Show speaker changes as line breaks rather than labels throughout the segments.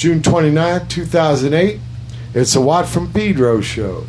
June 29, 2008. It's a Watt from Pedro show.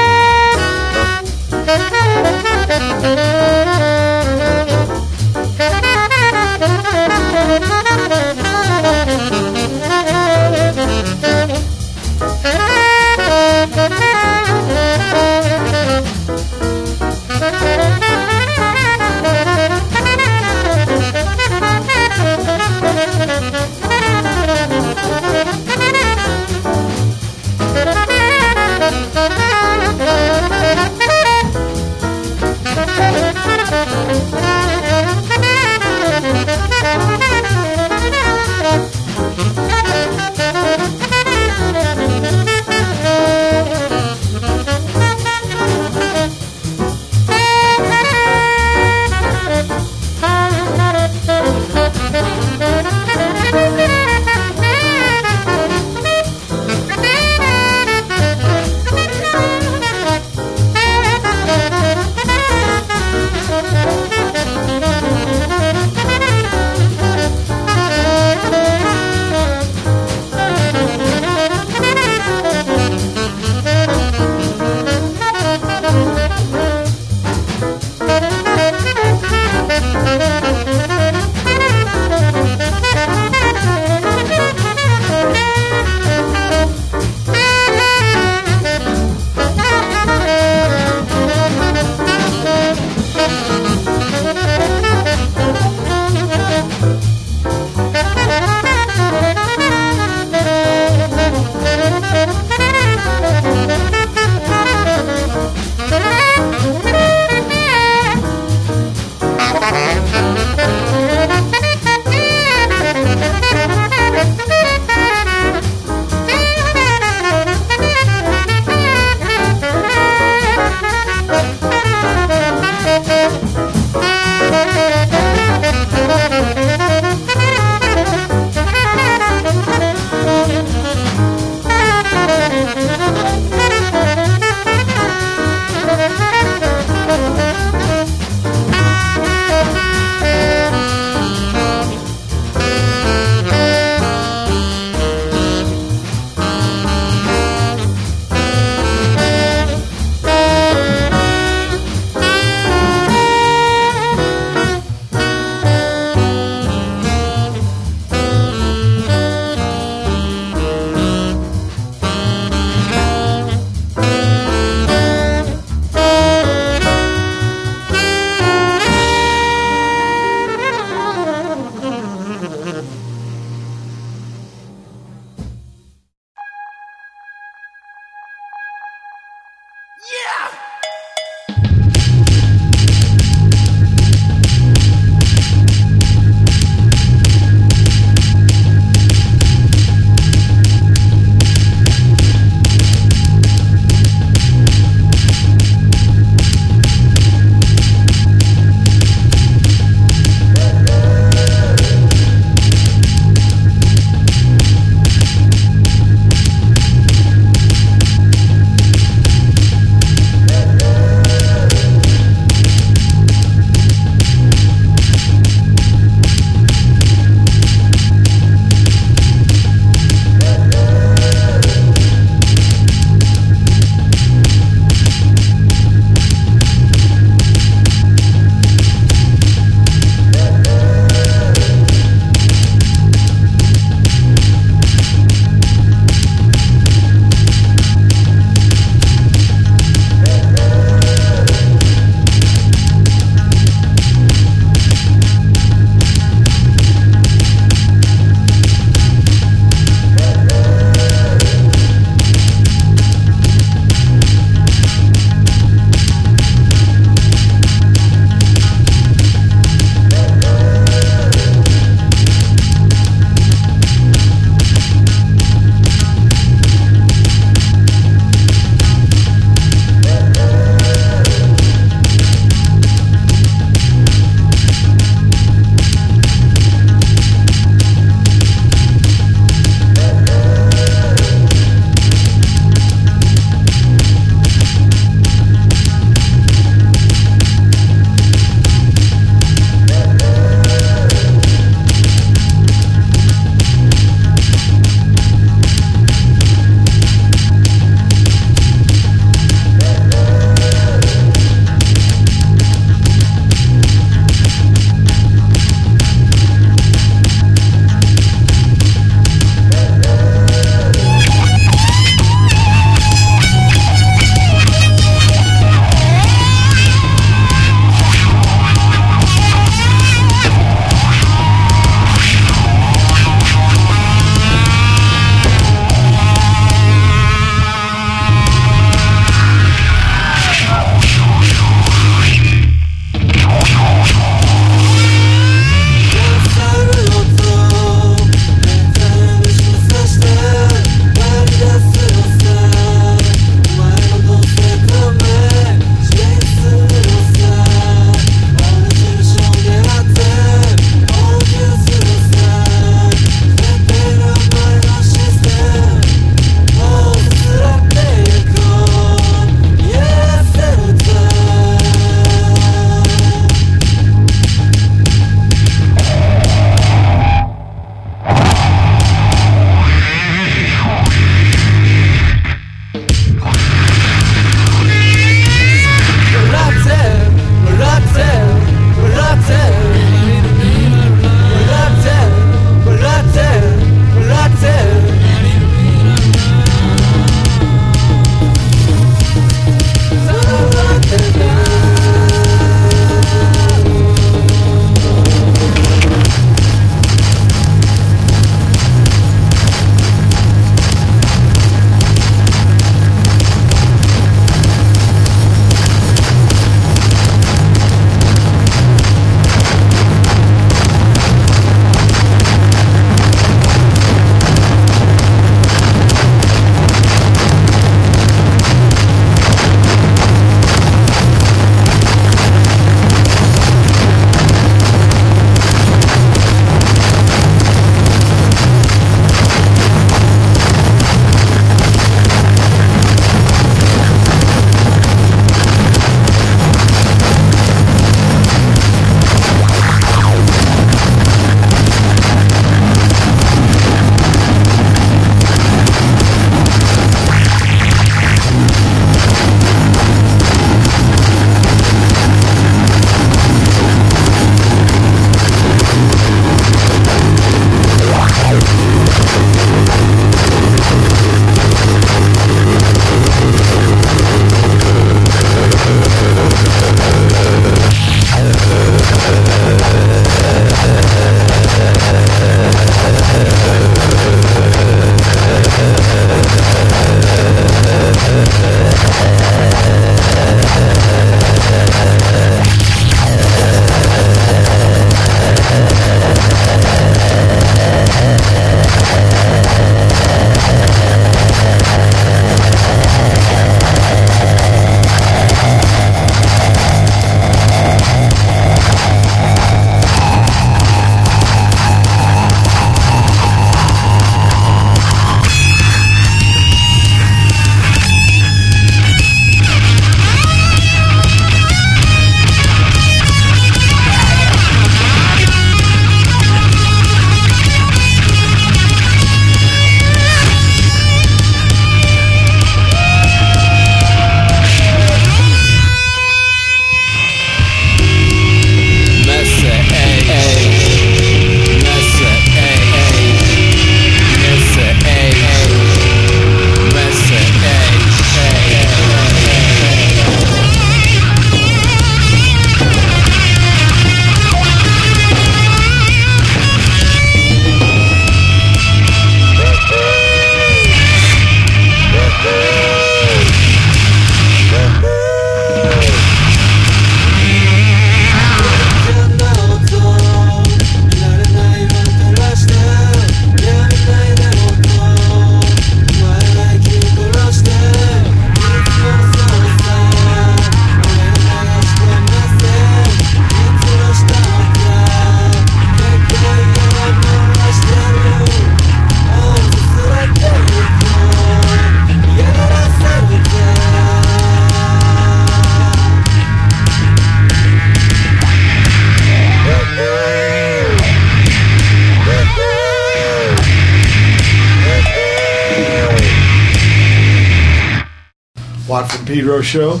Show.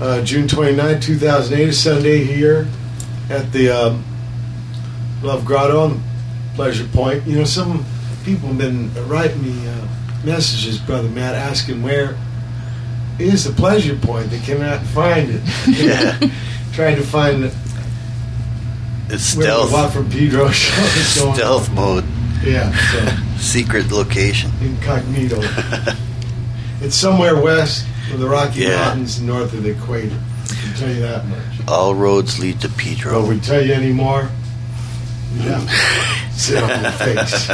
Uh, June 29, 2008, a Sunday here at the um, Love Grotto on Pleasure Point. You know, some people have been writing me uh, messages, Brother Matt, asking where is the Pleasure Point. They cannot find it.
Yeah.
Trying to find it.
It's
where
stealth.
Watt from Pedro show is going.
Stealth mode.
Yeah, so
Secret location.
incognito. it's somewhere west of the Rocky
Yeah.
Mountains, north of the equator. I can tell you that much.
All roads lead to
But
Pedro.
we tell you any more, yeah, sit on your face.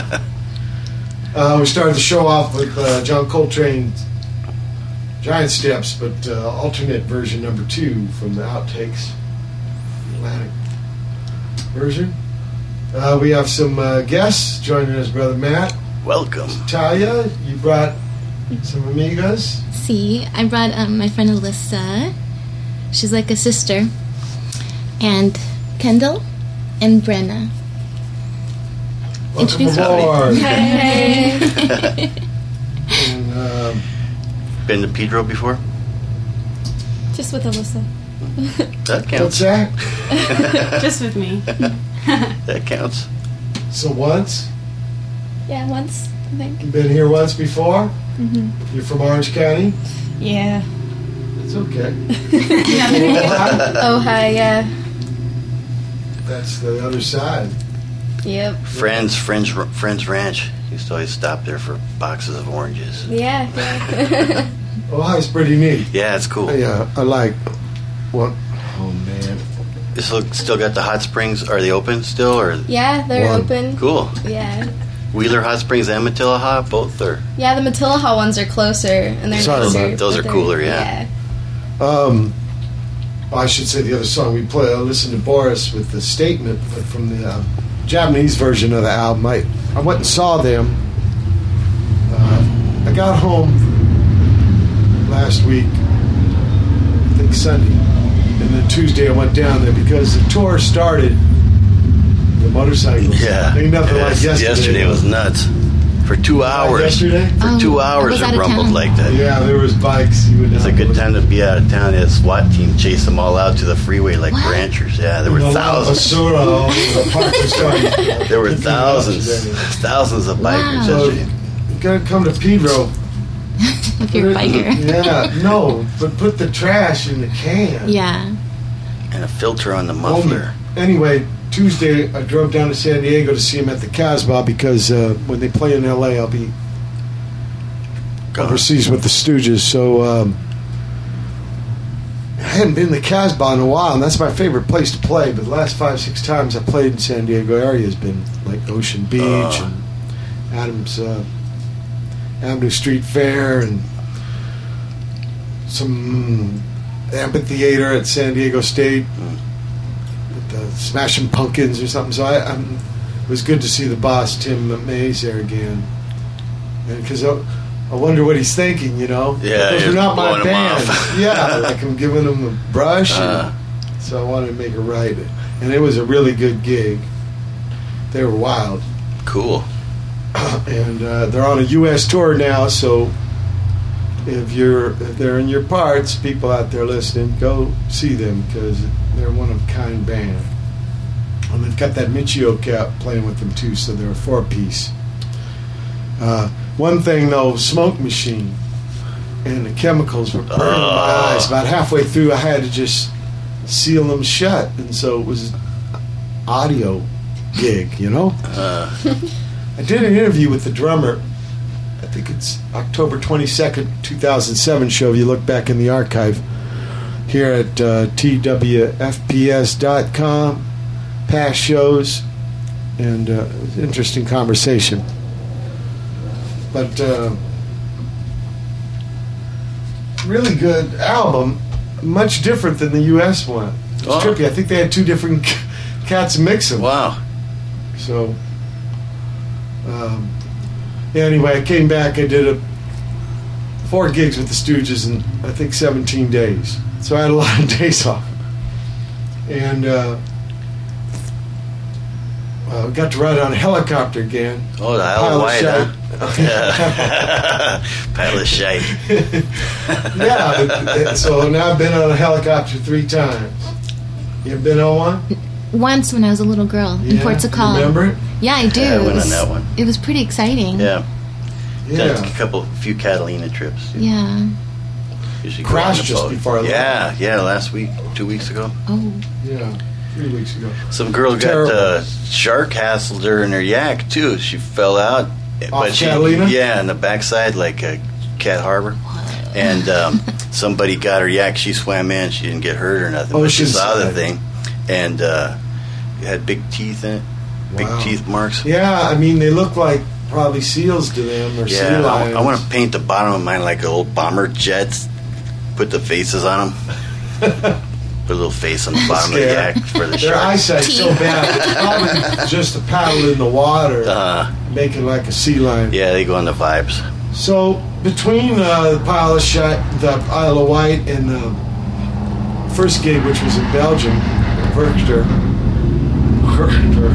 Uh, we started the show off with uh, John Coltrane's Giant Steps, but uh, alternate version number two from the outtakes, Atlantic version. Uh, we have some uh, guests joining us, Brother Matt.
Welcome.
Talia, you brought some amigas.
See, I brought um, my friend Alyssa. She's like a sister. And Kendall and Brenna.
Welcome
Introduce-
aboard.
Hey.
And, um,
Been to Pedro before?
Just with Alyssa.
That
what's
counts.
that?
Just with me.
That counts.
So once?
Yeah, once, I think.
You've been here once before?
hmm
You're from Orange County?
Yeah.
It's okay.
oh, hi, yeah.
That's the other side.
Yep.
Friends, friends, friends ranch. Used to always stop there for boxes of oranges.
Yeah. yeah.
Ojai's pretty neat.
Yeah, it's cool.
Yeah, I like what? Oh man,
This look still got the hot springs. Are they open still, or
yeah, they're
One.
open.
cool?
Yeah.
Wheeler Hot Springs and Matilija, both are.
Yeah, the Matilija ones are closer and they're
Sorry
nicer.
about-
those
but
are
they're-
cooler, yeah.
Um, I should say the other song we play. I listened to Boris with the statement but from the uh, Japanese version of the album. I, I went and saw them. Uh, I got home last week, I think Sunday, and then Tuesday I went down there because the tour started. The motorcycles.
Yeah.
ain't nothing like yesterday.
Yesterday was nuts. For two hours.
Yesterday.
For
Oh,
two
I
hours
was
it
of
rumbled
town.
like that.
Yeah, there was bikes. You would
It's a good time to be out of town. The SWAT team chased them all out to the freeway like
What?
ranchers. Yeah, there were thousands.
Basura all the park was starting.
There were thousands, thousands of bikers
Wow.
Yesterday.
you gotta come to Pedro.
If you're a biker.
Yeah, no, but put the trash in the can.
Yeah.
And a filter on the
Only-
muffler.
Anyway, Tuesday I drove down to San Diego to see him at the Casbah because uh, when they play in LA, I'll be overseas with the Stooges. So um, I hadn't been to the Casbah in a while, and that's my favorite place to play. But the last five, six times I played in San Diego area has been like Ocean Beach
Uh.
and Adams uh, Avenue Street Fair and some amphitheater at San Diego State with the Smashing Pumpkins or something. So I, I'm, it was good to see the boss Tim Mays there again, because I, I wonder what he's thinking. You know,
Yeah,
because
you're
not my band. yeah, like I'm giving them the brush, and
Uh,
so I wanted to make it right. And it was a really good gig. They were wild
cool.
and uh, they're on a U.S. tour now. So if you're if they're in your parts, people out there listening, go see them because they're one of a kind band. And they've got that Michio cap playing with them too, so they're a four piece. Uh, one thing though, smoke machine and the chemicals were burning my eyes. About halfway through, I had to just seal them shut, and so it was audio gig, you know.
Uh,
I did an interview with the drummer. I think it's October 22nd, 2007 show. If you look back in the archive here at uh, twfps.com, past shows, and uh, it was an interesting conversation. But uh, really good album, much different than the U.S. one. It's
Oh.
trippy. I think they had two different cats mixing.
wow.
So, um, anyway, I came back. I did a four gigs with the Stooges in I think 17 days. So I had a lot of days off, and uh, uh, got to ride on a helicopter again.
Oh, the Isle of Wight, huh? Pile of shite.
yeah. but- So now I've been on a helicopter three times. You ever been on one?
Once when I was a little girl in
Yeah.
Port Sakal.
Remember it?
Yeah, I do.
Yeah, I
it
went on
was,
that one.
It was pretty exciting.
Yeah. Done a
Yeah.
couple, few Catalina trips.
Yeah.
Usually
Crashed just before I left.
Yeah, yeah. Last week, two weeks ago,
Oh.
Yeah. Three weeks ago.
some girl got
Terrible.
uh, shark hassled her in her yak too. She fell out,
Off
she
Catalina?
yeah, in the backside like uh, Cat Harbor. And um, somebody got her yak. She swam in. She didn't get hurt or nothing. but she saw the thing, and uh, it had big teeth in it, big teeth marks.
Yeah, I mean they look like probably seals to them or sea
Yeah,
lions.
I, want to paint the bottom of mine like old bomber jets. Put the faces on them. Put a little face on the bottom of the
Scared.
yak for the
Their
shark.
eyesight's so bad. It's probably just a paddle in the water,
Uh,
making like a sea lion.
yeah, they go on the vibes.
So between uh, the pile of shot, the Isle of Wight, and the first gig, which was in Belgium, Werchter, Werchter,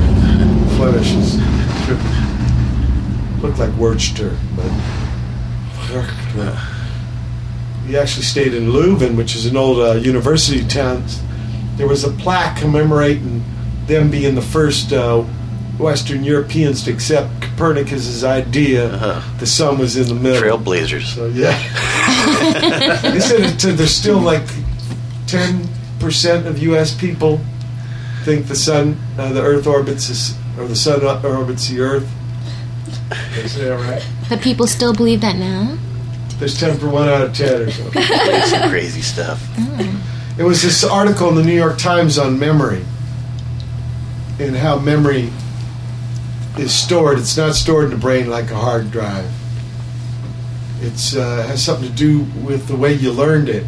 Flemish is looked like Werchter, but Werchter. We actually stayed in Leuven, which is an old uh, university town. There was a plaque commemorating them being the first uh, Western Europeans to accept Copernicus's idea
Uh-huh.
the sun was in the middle.
Trailblazers.
So yeah, they said it to, there's still like ten percent of U.S. people think the sun, uh, the Earth orbits is, or the sun orbits the Earth. Is that right?
But people still believe that now?
There's ten for one out of ten or something.
Some crazy stuff.
It was this article in the New York Times on memory and how memory is stored. It's not stored in the brain like a hard drive. It uh, has something to do with the way you learned it.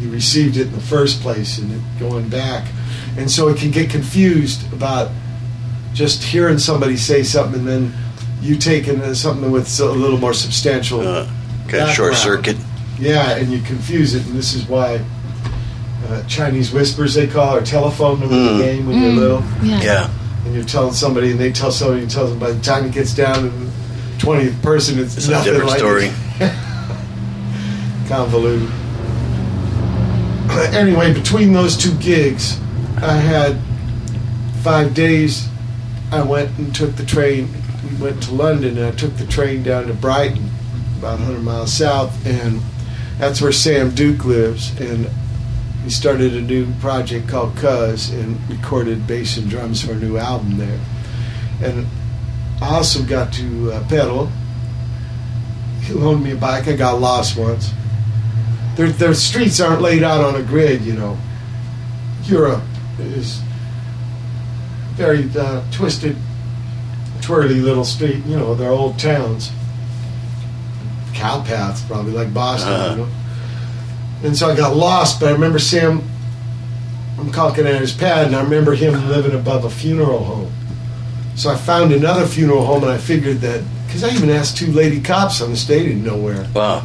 You received it in the first place, and it going back, and so it can get confused about just hearing somebody say something and then you taking uh, something with a little more substantial.
Uh, got short circuit.
Yeah, and you confuse it, and this is why uh, Chinese whispers they call or telephone number
Mm.
the game when you're
Mm.
little,
Yeah.
Yeah.
and you're telling somebody, and they tell somebody, and tell them. By the time it gets down to the twentieth person, it's,
It's a
nothing
different
like
story.
it. Convoluted. anyway, between those two gigs, I had five days. I went and took the train. We went to London, and I took the train down to Brighton, about 100 miles south, and that's where Sam Dook lives. And he started a new project called Cuz and recorded bass and drums for a new album there. And I also got to uh, pedal. He loaned me a bike. I got lost once. Their, their streets aren't laid out on a grid, you know. Europe is very uh, twisted, twirly little street. You know, they're old towns. Cow paths, probably like Boston.
Uh-huh.
You know? And so I got lost, but I remember Sam. I'm calking at his pad, and I remember him living above a funeral home. So I found another funeral home, and I figured that because I even asked two lady cops on the state didn't know where.
Wow.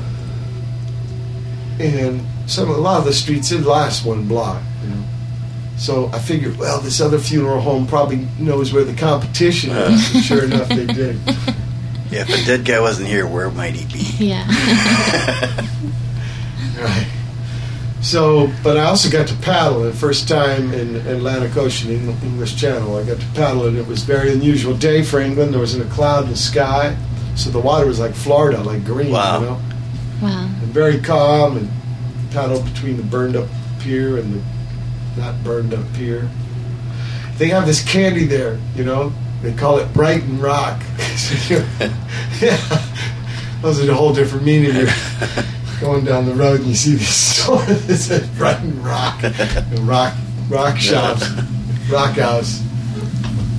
And some a lot of the streets did last one block. You know. So I figured, well, this other funeral home probably knows where the competition is. And sure enough, they did.
Yeah, if a dead guy wasn't here, where might he be?
Yeah.
Right. So, but I also got to paddle the first time in Atlantic Ocean, in the English Channel. I got to paddle, and it was a very unusual day for England. There wasn't a cloud in the sky, so the water was like Florida, like green,
Wow.
you know,
Wow.
and very calm. And paddled between the burned up pier and the not burned up pier. They have this candy there, you know. They call it Brighton Rock. yeah, those are a whole different meaning. You're going down the road and you see this store that says Brighton Rock, rock, rock shops, rock house.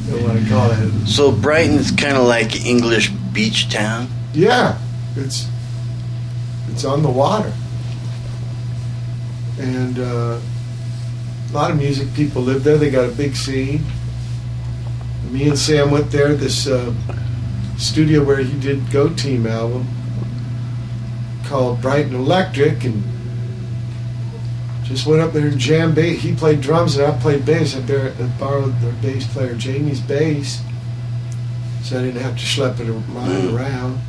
Don't want to call it.
So Brighton's kind of like English beach town.
Yeah, it's it's on the water, and uh, a lot of music people live there. They got a big scene. Me and Sam went there. This uh, studio where he did Go Team album called Brighton Electric, and just went up there and jammed bass. He played drums and I played bass. I, borrowed their bass player Jamie's bass. so I didn't have to schlep it lying around.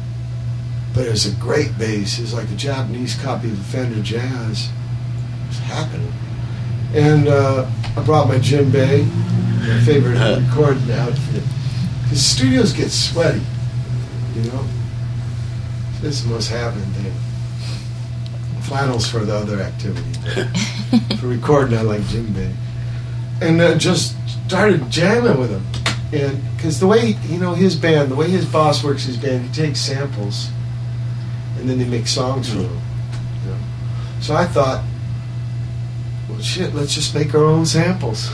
But it was a great bass. It was like a Japanese copy of the Fender Jazz. It was happening. And uh, I brought my djembe, my favorite recording outfit. Because studios get sweaty, you know? This is the most happening thing. Flannels for the other activity. for recording, I like djembe. And uh, just started jamming with him. And because the way, you know, his band, the way his boss works his band, he takes samples and then they make songs for him. You know? So I thought, well, shit, let's just make our own samples.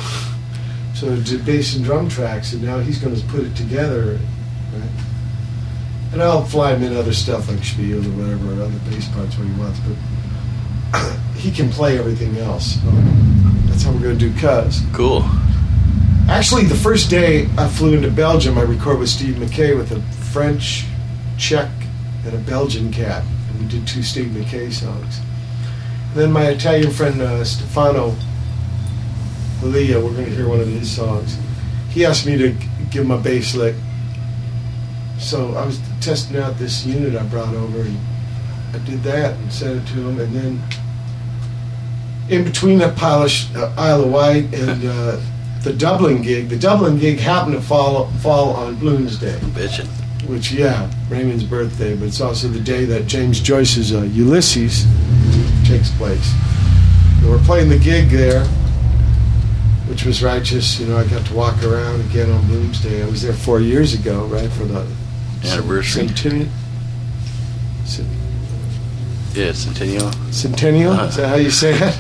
so I did bass and drum tracks, and now he's going to put it together. Right? And I'll fly him in other stuff like Spiel or whatever, or other bass parts when he wants, but he can play everything else. So that's how we're going to do Cuz.
Cool.
Actually, the first day I flew into Belgium, I recorded with Steve Mackay with a French, Czech, and a Belgian cat. And we did two Steve Mackay songs. Then my Italian friend uh, Stefano Leah, we're going to hear one of his songs. He asked me to give him a bass lick. So I was testing out this unit I brought over, and I did that and sent it to him. And then in between that polished uh, Isle of Wight and uh, the Dublin gig, the Dublin gig happened to fall fall on Bloomsday
Bitchin'.
which yeah, Raymond's birthday, but it's also the day that James Joyce's uh, Ulysses takes place. And we're playing the gig there, which was righteous. You know, I got to walk around again on Bloomsday. I was there four years ago, right for the
Anniversary.
Centennial.
Yeah, Centennial.
Centennial? Is that how you say it?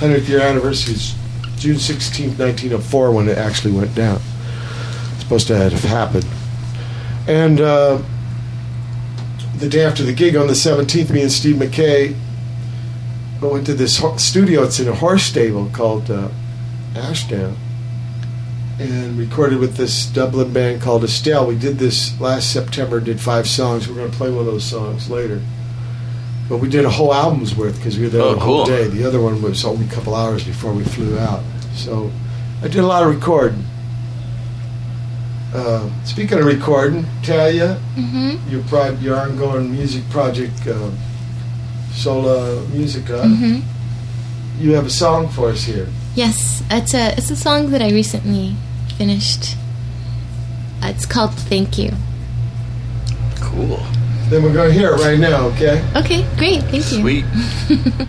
100th year anniversary is June 16th, 1904, when it actually went down. It's supposed to have happened. And uh, the day after the gig on the 17th, me and Steve Mackay went to this studio. It's in a horse stable called uh, Ashdown. And recorded with this Dublin band called Estel. We did this last September, did five songs. We're going to play one of those songs later. But we did a whole album's worth because we were there
Oh,
the whole
cool.
day. The other one was only a couple hours before we flew out. So I did a lot of recording. Uh, speaking of recording, Talia,
Mm-hmm.
your pri- your ongoing music project, uh, Solamusica,
Mm-hmm.
you have a song for us here.
Yes, it's a it's a song that I recently finished. Uh, it's called "Thank You."
Cool.
Then we're going to hear it right now, okay?
Okay, great. Thank you.
Sweet.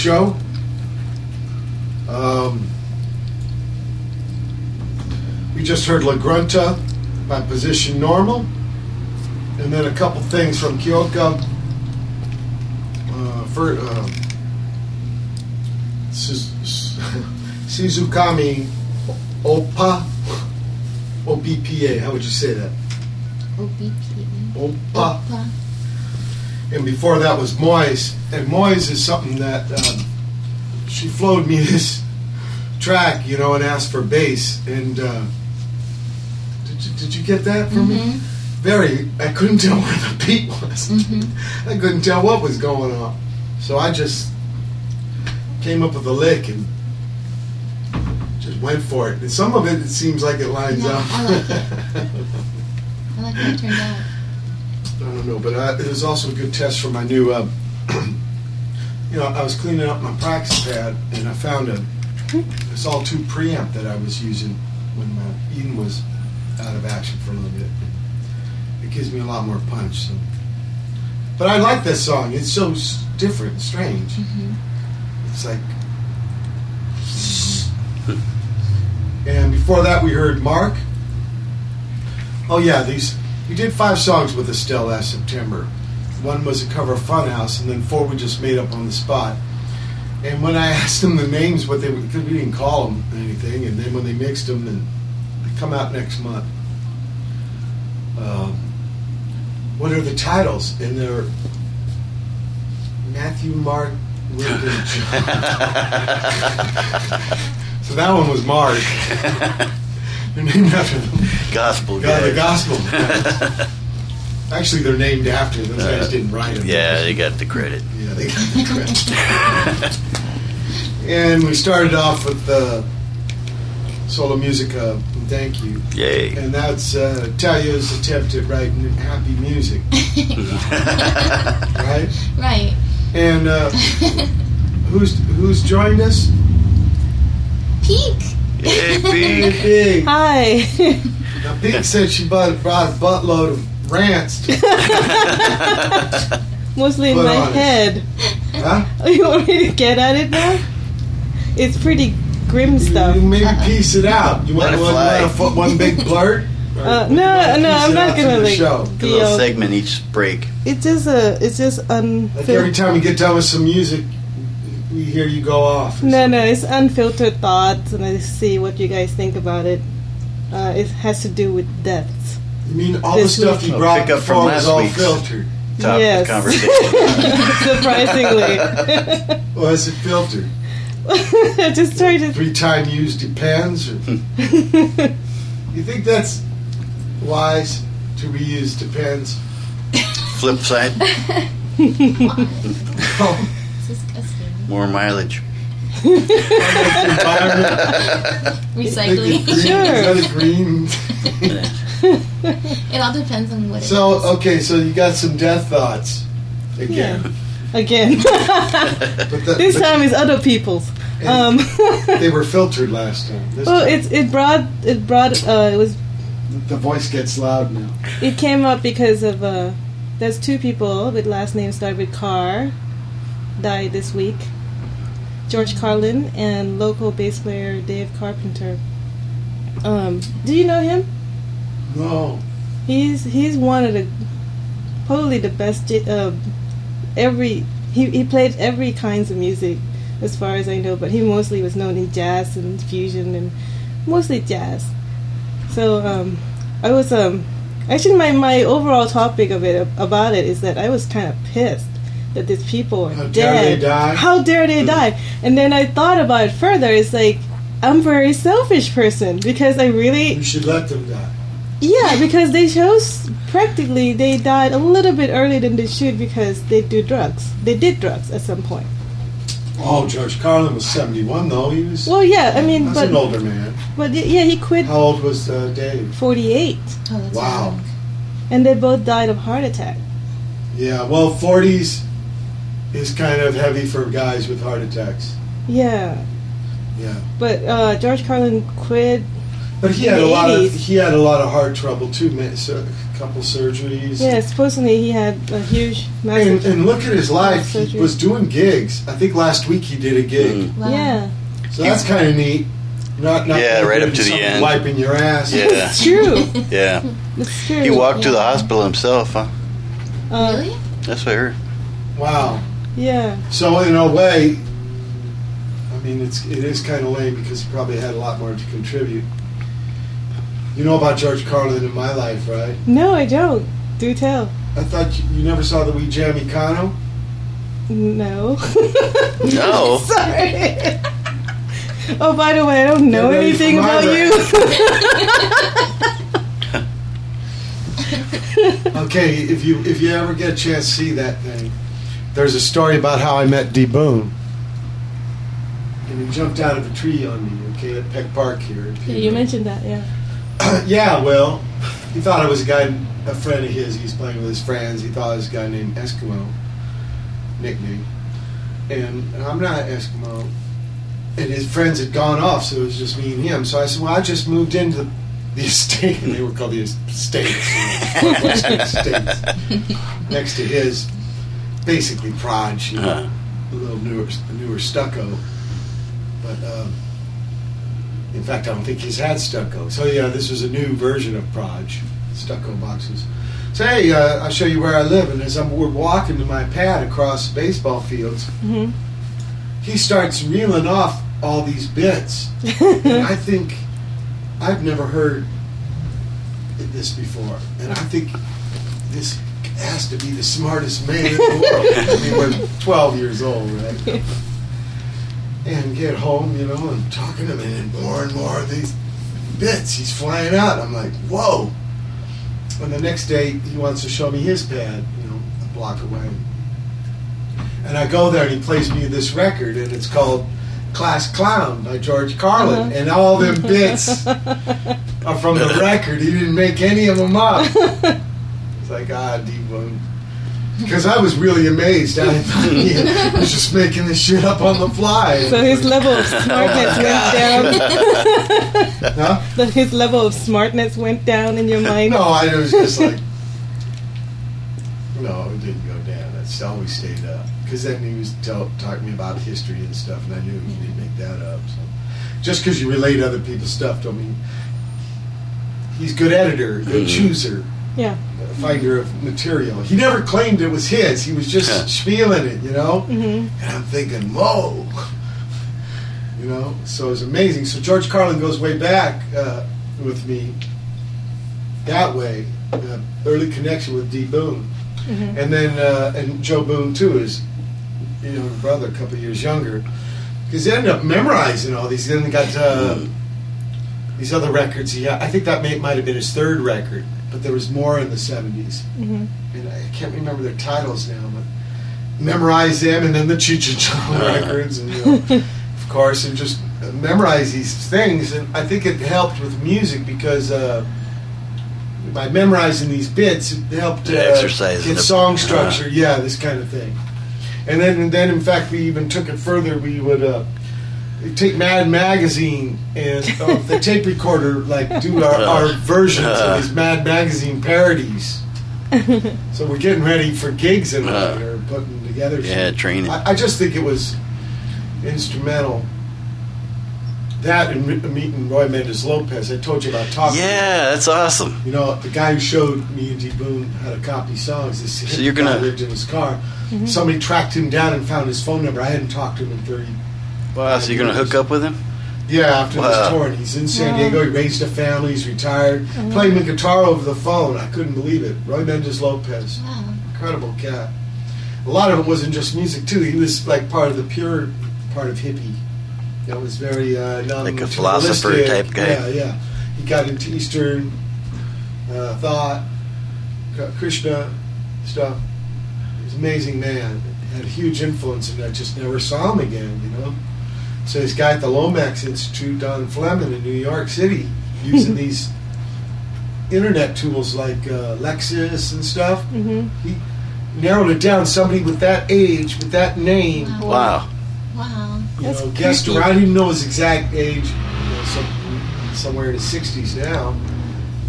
show. Um, we just heard La Grunta by Position Normal, and then a couple things from Kyoka. Uh, for, uh, Sizukame Opa OBPA. How would you say that?
OBP.
Opa.
Opa.
and before that was Moise. And Moise is something that um, she flowed me this track, you know, and asked for bass. And uh, did you, did you get that from me? Very. I couldn't tell where the beat was. I couldn't tell what was going on. So I just came up with a lick and just went for it. And some of it, it seems like it lines
No,
up.
I like it. I like how it turned out.
I don't know, but uh, it was also a good test for my new. Uh, you know, I was cleaning up my practice pad and I found a all two preamp that I was using when my Eden was out of action for a little bit. It gives me a lot more punch. So. But I like this song. It's so s- different, and strange. Mm-hmm. It's like. And before that, we heard Mark. Oh yeah, these we did five songs with Estel last September. One was a cover of Funhouse, and then four we just made up on the spot. And when I asked them the names, what they because we didn't call them anything, and then when they mixed them, and they come out next month. Um, what are the titles? And they're Matthew, Mark, Luke, and John. so that one was Mark. They're named after them.
Gospel
God, the
guy.
gospel. Actually, they're named after. Those guys didn't write them.
Uh, Yeah, they got the credit.
Yeah, they got the credit. and we started off with uh, Solamusica. Thank you.
Yay.
And that's uh, Talia's attempt at writing happy music, right?
Right.
And uh, who's who's joined us?
Peak.
Yay,
Hey,
Pete.
Big.
Hi.
Now, Big said she bought, brought a buttload of rants.
Mostly in
Put
my
on
head.
huh?
You want me to get at it now? It's pretty grim stuff.
You maybe piece it out. You want,
Let it
want,
fly.
want, a fo- one big blurt?
Uh, no, no, I'm not gonna, like-
show?
A little segment each break.
It's just a. It's just
Like every time you get done with some music, we hear you go off.
No,
something.
no, it's unfiltered thoughts, and I see what you guys think about it. Uh, it has to do with deaths.
You mean all the stuff
week.
you brought
pick up from last
was all
week's.
filtered?
Top
Yes.
conversation.
Surprisingly,
Was it filtered?
I just try to.
Three time use depends? Or, you think that's wise to reuse depends?
Flip side,
Oh,
more mileage.
Recycling.
Sure.
Is that a green?
It all depends on what it is.
So okay, so you got some death thoughts again.
Again,
But the,
this
but
time is other people's. Um,
they were filtered last time. This
well,
time
it it brought it brought uh, it was
the voice gets loud now.
it came up because of uh, there's two people with last names start with Carr died this week. George Carlin and local bass player Dave Carpenter. Um, do you know him?
No.
He's he's one of the probably the best. Uh, every he he played every kinds of music, as far as I know. But he mostly was known in jazz and fusion and mostly jazz. So um, I was um actually my my overall topic of it about it is that I was kind of pissed that these people are
How dare
dead.
they die?
How dare they die? And then I thought about it further. It's like I'm a very selfish person because I really
You should let them die.
Yeah, because they chose practically they died a little bit earlier than they should because they do drugs. They did drugs at some point.
Oh, George Carlin was 71, though. He was
Well, yeah, I mean,
that's
but
an older man.
but yeah, he quit
How old was uh, Dave?
48,
Oh, that's
Wow.
young.
and they both died of heart attack.
Yeah, well, 40s is kind of heavy for guys with heart attacks.
Yeah,
Yeah.
but uh, George Carlin quit.
But he had a lot of he had a lot of heart trouble too. A couple surgeries.
Yeah, supposedly he had a huge,
And,
massive.
and look at his life. He was doing gigs. I think last week he did a gig.
Mm.
Wow.
Yeah,
So that's kind of neat. Not, not
Yeah, right up to the end.
Wiping your ass.
Yeah.
it's true.
Yeah.
It's true.
He walked to the hospital himself, huh?
Uh,
Really?
That's what I heard.
Wow.
Yeah.
So in a way, I mean, it's it is kind of lame because he probably had a lot more to contribute. You know about George Carlin in my life, right?
No, I don't. Do tell.
I thought you, you never saw the We Jam Econo.
No.
No.
Sorry. Oh, by the way, I don't know
Get ready
anything about you.
Okay, if you if you ever get a chance to see that thing, there's a story about how I met D Boon. And he jumped out of a tree on me, okay, at Peck Park here.
yeah, you mentioned that, yeah.
yeah, well, he thought I was a guy, a friend of his. He's playing with his friends. He thought I was a guy named Eskimo, nickname. And I'm not Eskimo. And his friends had gone off, so it was just me and him. So I said, well, I just moved into the estate, and they were called the estates, estates, next to his, basically Proj, you know,
Uh-huh.
a little newer, newer stucco. But um, in fact, I don't think he's had stucco. So yeah, this was a new version of Proj, stucco boxes. So hey, uh, I'll show you where I live. And as I'm, we're walking to my pad across baseball fields,
hmm
he starts reeling off all these bits. and I think I've never heard this before, and I think this has to be the smartest man in the world. I mean, we're 12 years old, right? And get home, you know, and talking to him, and more and more of these bits. He's flying out. I'm like, whoa. And the next day, he wants to show me his pad, you know, a block away. And I go there, and he plays me this record, and it's called Class Clown by George Carlin.
Uh-huh.
And all them bits are from the record. He didn't make any of them up. It's like, ah, D-Boon. Because I was really amazed. I thought he was just making this shit up on the fly.
So his level of smartness went down.
Huh?
That his level of smartness went down in your mind.
No, I was just like, no, it didn't go down. It's always stayed up. Because then he was tell, talking to me about history and stuff, and I knew he didn't make that up. So just because you relate other people's stuff, don't mean he's good editor, good
Mhm.
chooser,
Yeah.
a finder of material. He never claimed it was his. He was just
Huh.
spieling it, you know.
hmm
And I'm thinking, whoa. You know, so it's amazing. So George Carlin goes way back uh, with me that way, uh, early connection with D. Boon.
hmm
And then, uh, and Joe Boon too is, you know, brother, a couple years younger. Because he ended up memorizing all these. Then he got uh, these other records. He I think that may, might have been his third record, but there was more in the 70s
hmm
and I can't remember their titles now, but memorize them, and then the Cheech and Chong
Uh.
records, and you know, of course, and just memorize these things. And I think it helped with music because uh, by memorizing these bits, it helped uh,
Exercise
get
the-
song
uh.
structure. Yeah, this kind of thing. And then, and then, in fact, we even took it further. We would. Uh, Take Mad Magazine and uh, the tape recorder, like do our, our versions of these Mad Magazine parodies. So we're getting ready for gigs and
Uh,
there, putting together.
Yeah,
some-
training.
I, I just think it was instrumental that and me- meeting Roy Mendez Lopez. I told you about talking.
Yeah, that's awesome.
You know, the guy who showed me and D Boon how to copy songs. This
So you're gonna-
lived in his car. Somebody tracked him down and found his phone number. I hadn't talked to him in thirty.
Wow, so you're gonna hook up with him?
Yeah, after
Wow.
this tour, and he's in San
Wow.
Diego. He raised a family. He's retired. Playing the guitar over the phone. I couldn't believe it. Roy Mendez Lopez,
Wow.
incredible cat. A lot of it wasn't just music too. He was like part of the pure part of hippie. That was very uh,
Like a philosopher
non-materialistic.
type guy.
Yeah, yeah. He got into Eastern uh, thought, K- Krishna stuff. He's an amazing man. Had a huge influence, and I just never saw him again. You know. So this guy at the Lomax Institute, Don Fleming in New York City, using these internet tools like uh, Lexis and stuff.
hmm
He narrowed it down. Somebody with that age, with that name,
Wow.
Wow.
Wow.
you
That's
know, guessed
creepy.
around. I didn't know his exact age. You know, some, somewhere in his sixties now.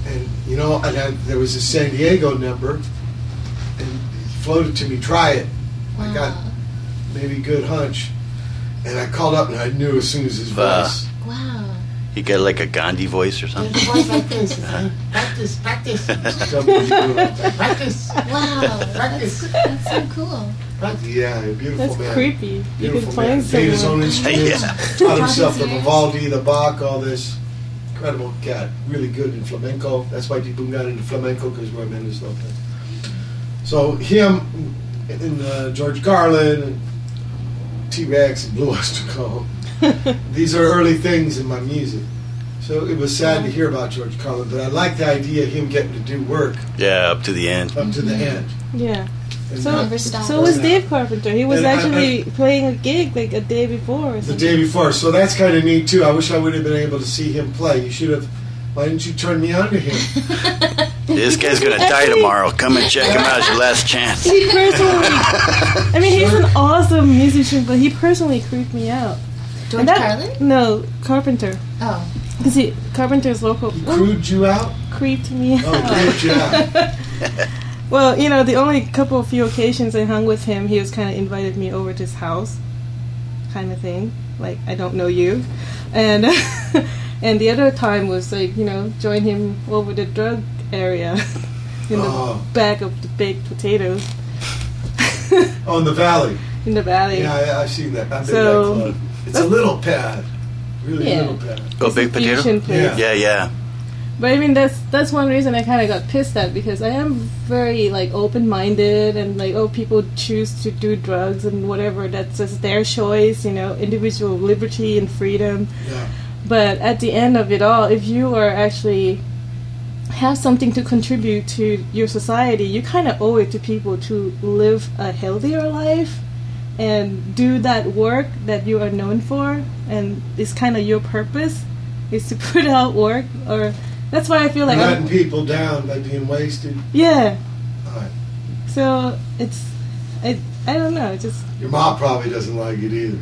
And you know, and I, there was a San Diego number, and he floated to me. Try it. I got maybe a good hunch, and I called up, and I knew as soon as his
Wow.
voice.
Wow.
He got like a Gandhi voice or
There's
something?
a voice like this. It's practice, practice,
Somebody
practice.
Wow. That's, that's so cool.
Yeah, a beautiful
That's
man.
creepy. You can
Beautiful
find
man. Played his own instruments.
Yeah.
Taught himself the Vivaldi, the Bach, all this. Incredible cat. Really good in flamenco. That's why D Boon got into flamenco because Roy Mendez loved that. So him and uh, George Carlin and T Rex and Blue Oyster Cult. These are early things in my music. So it was sad to hear about George Carlin, but I like the idea of him getting to do work
Yeah, up to the end.
up to the end.
Yeah.
And
So,
not
Never stop.
so was. Dave Carpenter. He was
And I-
actually playing a gig like a day before. Or
the
something.
day before. So that's kind of neat too. I wish I would have been able to see him play. You should have. Why didn't you turn me on to him?
This guy's gonna die
Actually-
tomorrow. Come and check him out. It's your last chance.
He personally, I mean, he's an awesome musician, but he personally creeped me out.
George
And that-
Carlin?
No, Carpenter.
Oh.
Because he Carpenter's local
He crewed you out.
creeped me oh, out.
Oh, great job.
Well, you know, the only couple of few occasions I hung with him, he was kind of invited me over to his house, kind of thing. Like I don't know you, and and the other time was like you know join him over the drug area in the
Oh.
back of the baked potatoes
Oh, in the valley.
in the valley.
Yeah, I, I've seen that. I've been
So-
to that club. It's a little pad. Really
Yeah.
little pad.
Oh,
It's
big potato?
Yeah.
Yeah, yeah.
But I mean, that's that's one reason I kind of got pissed at because I am very like open minded and like oh people choose to do drugs and whatever that's just their choice, you know, individual liberty and freedom.
Yeah.
But at the end of it all, if you are actually have something to contribute to your society, you kind of owe it to people to live a healthier life and do that work that you are known for and it's kind of your purpose is to put out work or that's why I feel like
letting
I'm,
people down by being wasted.
yeah.
Right.
So it's I I don't know, just
Your mom probably doesn't like it either.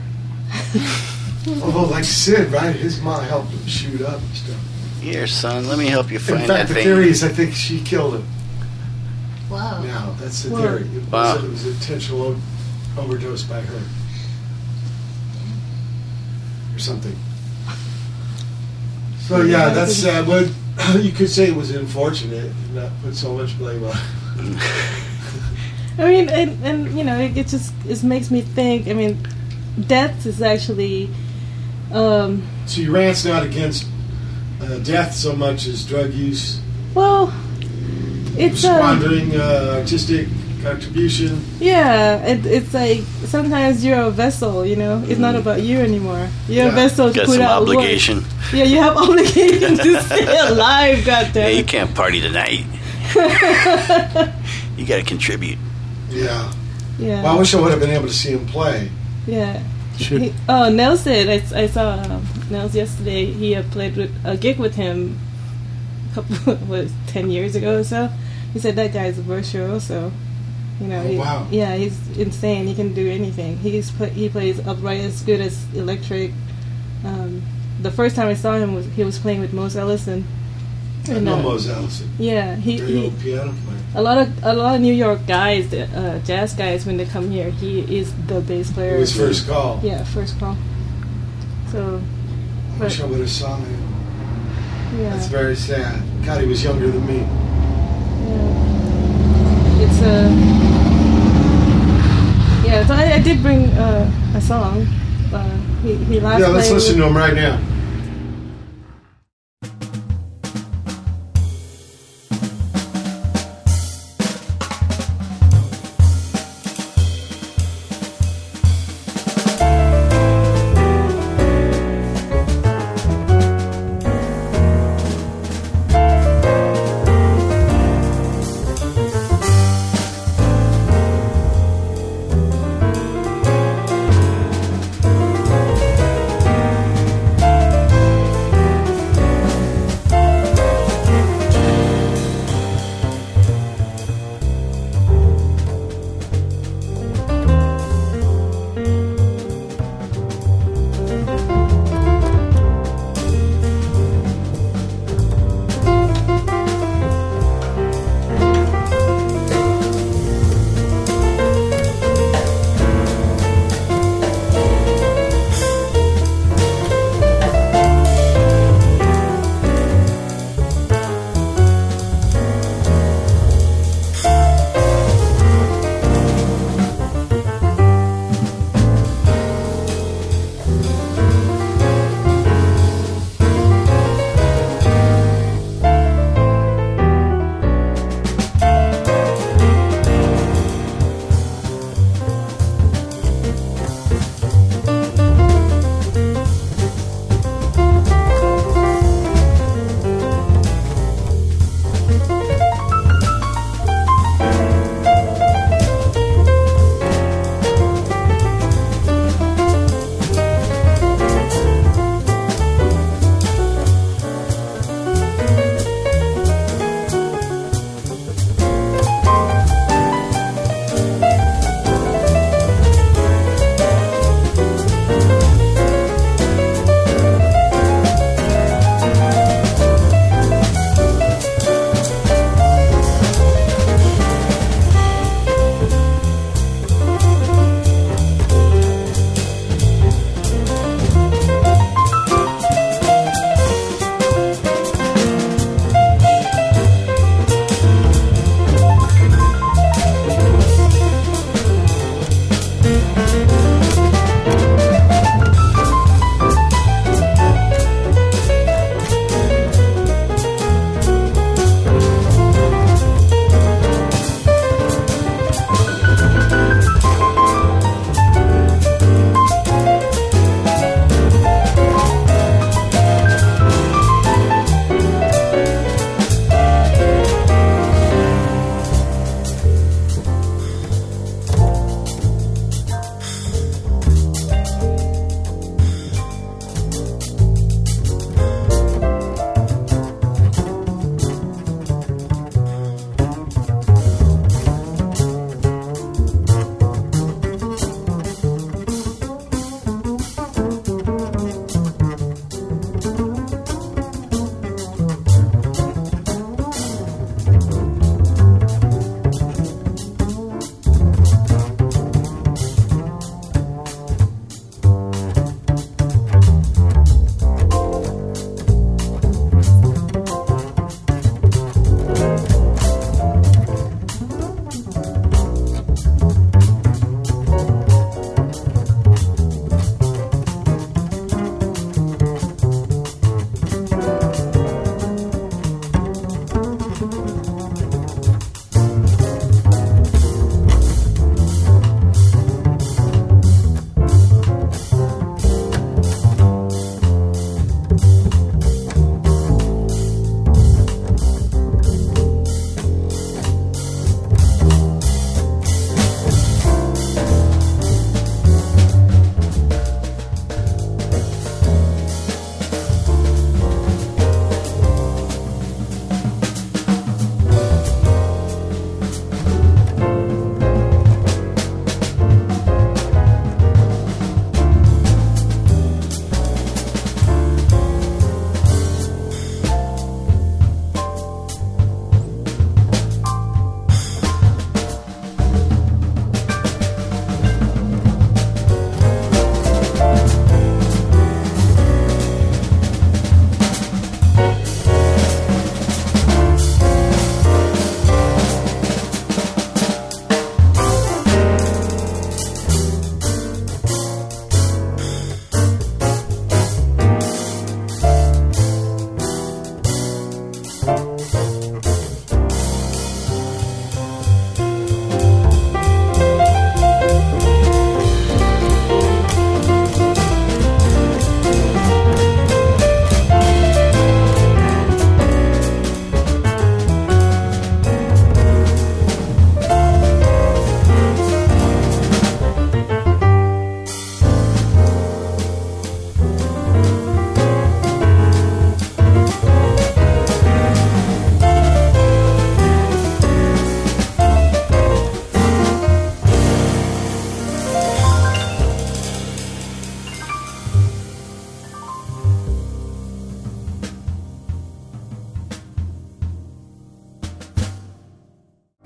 Although, like Sid, right? His mom helped him shoot up and stuff.
Here, son, let me help you find In
fact,
that
the
thing.
theory is I think she killed him.
Wow.
Now that's the
Whoa.
theory. It was,
Wow.
it was intentional o- overdose by her, or something. So yeah, that's sad. But you could say it was unfortunate, and not put so much blame on.
I mean, and, and you know, it, it just it makes me think. I mean, death is actually, um,
So your rant's not against uh, death so much as drug use,
well, it's uh,
squandering uh, artistic contribution.
yeah, it, it's like sometimes you're a vessel. You know, it's not about you anymore. You're
Yeah.
a vessel to
Got
put
some
out work.
obligation.
Yeah, you have obligation to stay alive. Goddamn.
Hey, you can't party tonight. You got to contribute.
Yeah.
yeah.
Well, I wish I would have been able to see him play.
Yeah.
Should
He, oh, Nelson. I, I saw um, Nels yesterday. He uh, played with a gig with him a couple, what, ten years ago or so. He said that guy's a virtuoso. You know,
Oh,
he-
wow.
yeah, he's insane. He can do anything. He's he plays upright as good as electric. Um, the first time I saw him was he was playing with Mose Allison.
I
And,
know
uh,
Mose Allison,
Yeah, he,
very
he
old piano player.
a lot of a lot of New York guys, uh, jazz guys, when they come here, he is the bass player.
His first call.
Yeah, first call. So
I Wish I would have saw him.
yeah,
That's very sad. God, he was younger than me.
yeah. It's a yeah. So I, I did bring uh, a song. Uh, he he last
Yeah, let's listen to him right now.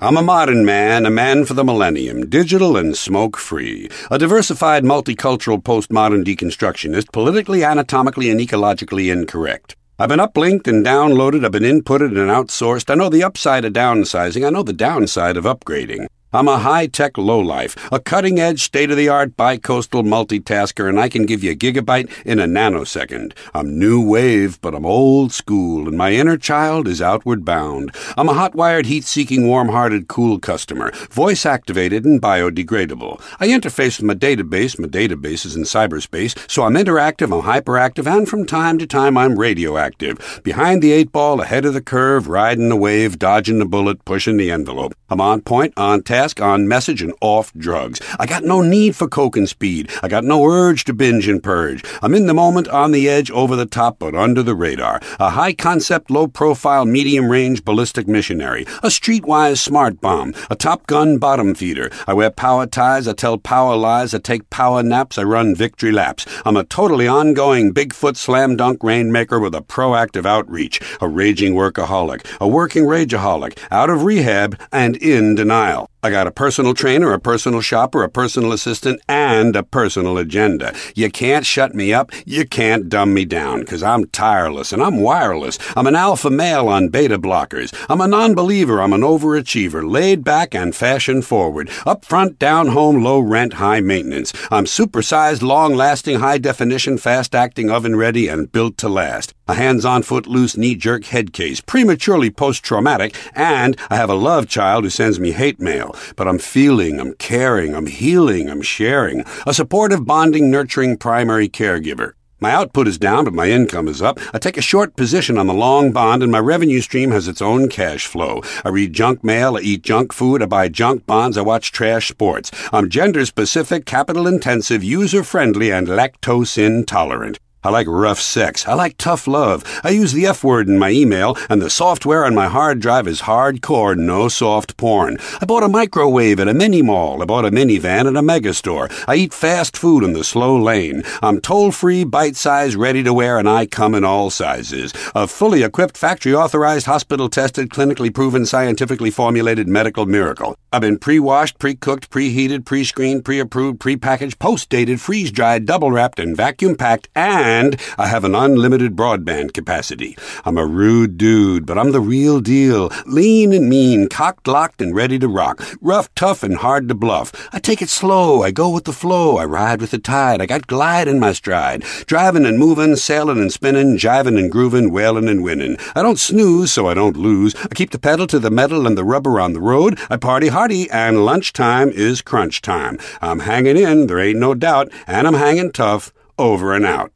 I'm a modern man, a man for the millennium, digital and smoke free, a diversified multicultural postmodern deconstructionist, politically, anatomically, and ecologically incorrect. I've been uplinked and downloaded, I've been inputted and outsourced. I know the upside of downsizing, I know the downside of upgrading. I'm a high tech lowlife, a cutting edge, state of the art bicoastal multitasker, and I can give you a gigabyte in a nanosecond. I'm new wave, but I'm old school, and my inner child is outward bound. I'm a hot wired, heat seeking, warm hearted, cool customer, voice activated and biodegradable. I interface with my database, my database is in cyberspace, so I'm interactive, I'm hyperactive, and from time to time I'm radioactive. Behind the eight ball, ahead of the curve, riding the wave, dodging the bullet, pushing the envelope. I'm on point, on task on message and off drugs. I got no need for coke and speed. I got no urge to binge and purge. I'm in the moment, on the edge, over the top, but under the radar. A high concept, low profile, medium range ballistic missionary. A streetwise smart bomb. A top gun bottom feeder. I wear power ties. I tell power lies. I take power naps. I run victory laps. I'm a totally ongoing Bigfoot slam dunk rainmaker with a proactive outreach. A raging workaholic. A working rageaholic. Out of rehab and in denial. I got a personal trainer, a personal shopper, a personal assistant, and a personal agenda. You can't shut me up. You can't dumb me down, because I'm tireless and I'm wireless. I'm an alpha male on beta blockers. I'm a non-believer. I'm an overachiever, laid back and fashion forward. Up front, down home, low rent, high maintenance. I'm supersized, long lasting, high definition, fast acting, oven ready, and built to last. A hands on, foot loose, knee jerk head case, prematurely post traumatic, and I have a love child who sends me hate mail but I'm feeling, I'm caring, I'm healing, I'm sharing. A supportive, bonding, nurturing primary caregiver. My output is down, but my income is up. I take a short position on the long bond, and my revenue stream has its own cash flow. I read junk mail, I eat junk food, I buy junk bonds, I watch trash sports. I'm gender specific, capital intensive, user friendly, and lactose intolerant. I like rough sex. I like tough love. I use the F word in my email, and the software on my hard drive is hardcore, no soft porn. I bought a microwave at a mini mall. I bought a minivan at a megastore. I eat fast food in the slow lane. I'm toll free, bite sized, ready to wear, and I come in all sizes. A fully equipped, factory authorized, hospital tested, clinically proven, scientifically formulated medical miracle. I've been pre washed, pre cooked, preheated, pre screened, pre approved, pre packaged, post dated, freeze dried, double wrapped, and vacuum packed, and I have an unlimited broadband capacity. I'm a rude dude, but I'm the real deal. Lean and mean, cocked, locked, and ready to rock. Rough, tough, and hard to bluff. I take it slow. I go with the flow. I ride with the tide. I got glide in my stride. Driving and moving, sailing and spinning, jiving and grooving, wailing and winning. I don't snooze, so I don't lose. I keep the pedal to the metal and the rubber on the road. I party hard and lunchtime is crunch time. I'm hanging in, there ain't no doubt, and I'm hanging tough, over and out.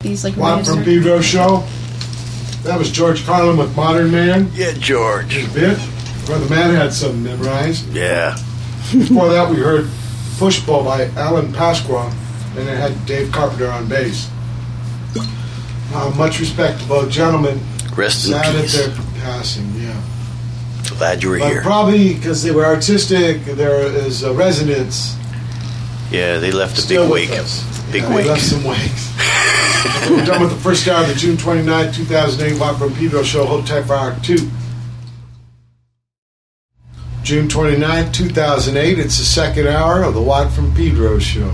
These like
Watt
random
from
stories.
Pedro Show. That was George Carlin with Modern Man.
Yeah, George.
His bit. Brother Matt had some memorized.
Yeah.
Before that, we heard Push Pull by Alan Pasqua, and it had Dave Carpenter on bass. Uh, much respect to both gentlemen.
Rest in
Sad at
peace.
their passing, yeah.
Glad you were
But
here.
probably because they were artistic, there is a resonance
Yeah, they left a
still
big wake.
us.
Big
yeah, they
wake.
left some wakes. we're done with the first hour of the June 29, 2008 Watt from Pedro show. For hour two. June 29, 2008. It's the second hour of the Watt from Pedro show.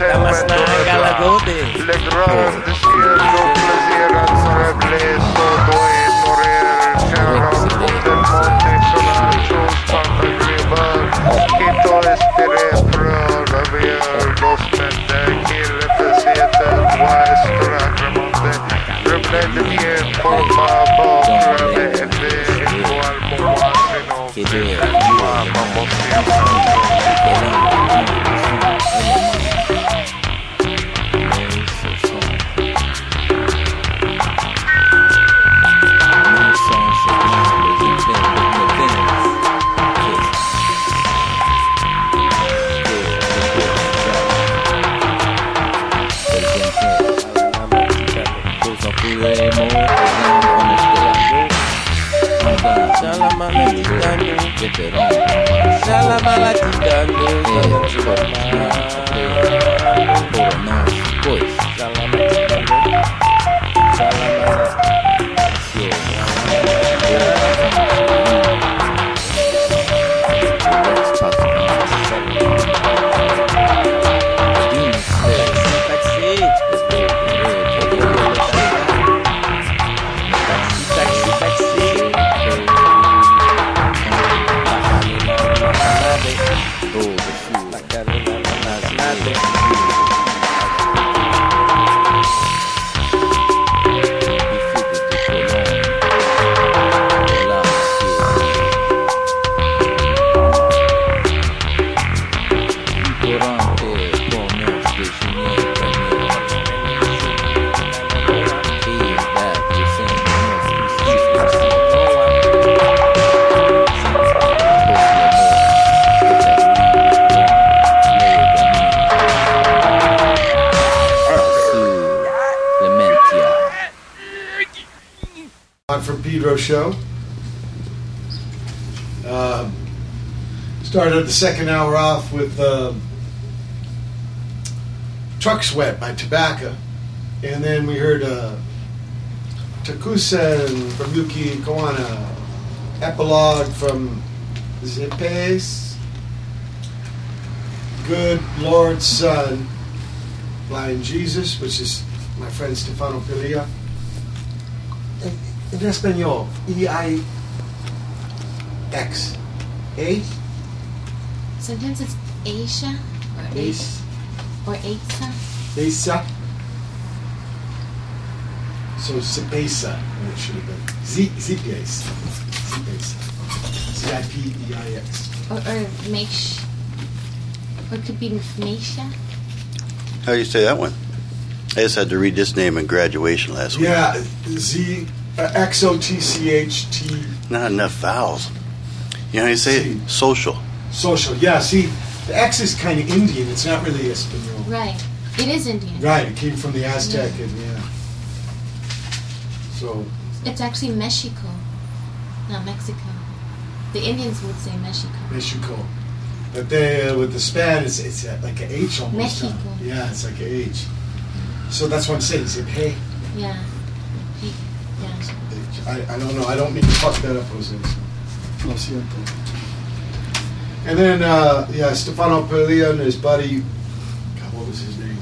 La más. Le. que
Shalamalatikando, veterano. Shalamalatikando, Coronel,
second hour off with um Truck Sweat by Tobacco. And then we heard uh, from Yuki Kawana. Epilogue from Zipes. Good Lord's Sun, Blind Jesus, which is my friend Stefano Pilia. En español, E-I-X. A?
Sometimes it's Asia or
Ace.
or Asa.
Esa. So Zipesa, it should have been. Z Zipes. Zipesa. Z-I-P-E-I-X.
Or, or Mesh. Or it could be Mesha.
How do you say that one? I just had to read this name in graduation last week.
Yeah, Z uh, X O T C H T
Not enough vowels. You know how you say it? Social.
Social. Yeah, see, the X is kind of Indian. It's not really Espanol.
Right. It is Indian.
Right, it came from the Aztec, and yeah. So
It's actually Mexico, not Mexico. The Indians would say Mexico.
Mexico. But they, uh, with the span, it's, it's like an H almost.
Mexico.
Yeah, it's like an H. So that's what I'm saying. It's a hey.
Yeah. Yeah.
I, I don't know. I don't mean to fuck that up, Jose. Lo siento. And then, uh, yeah, Stefano Pilia and his buddy. God, what was his name?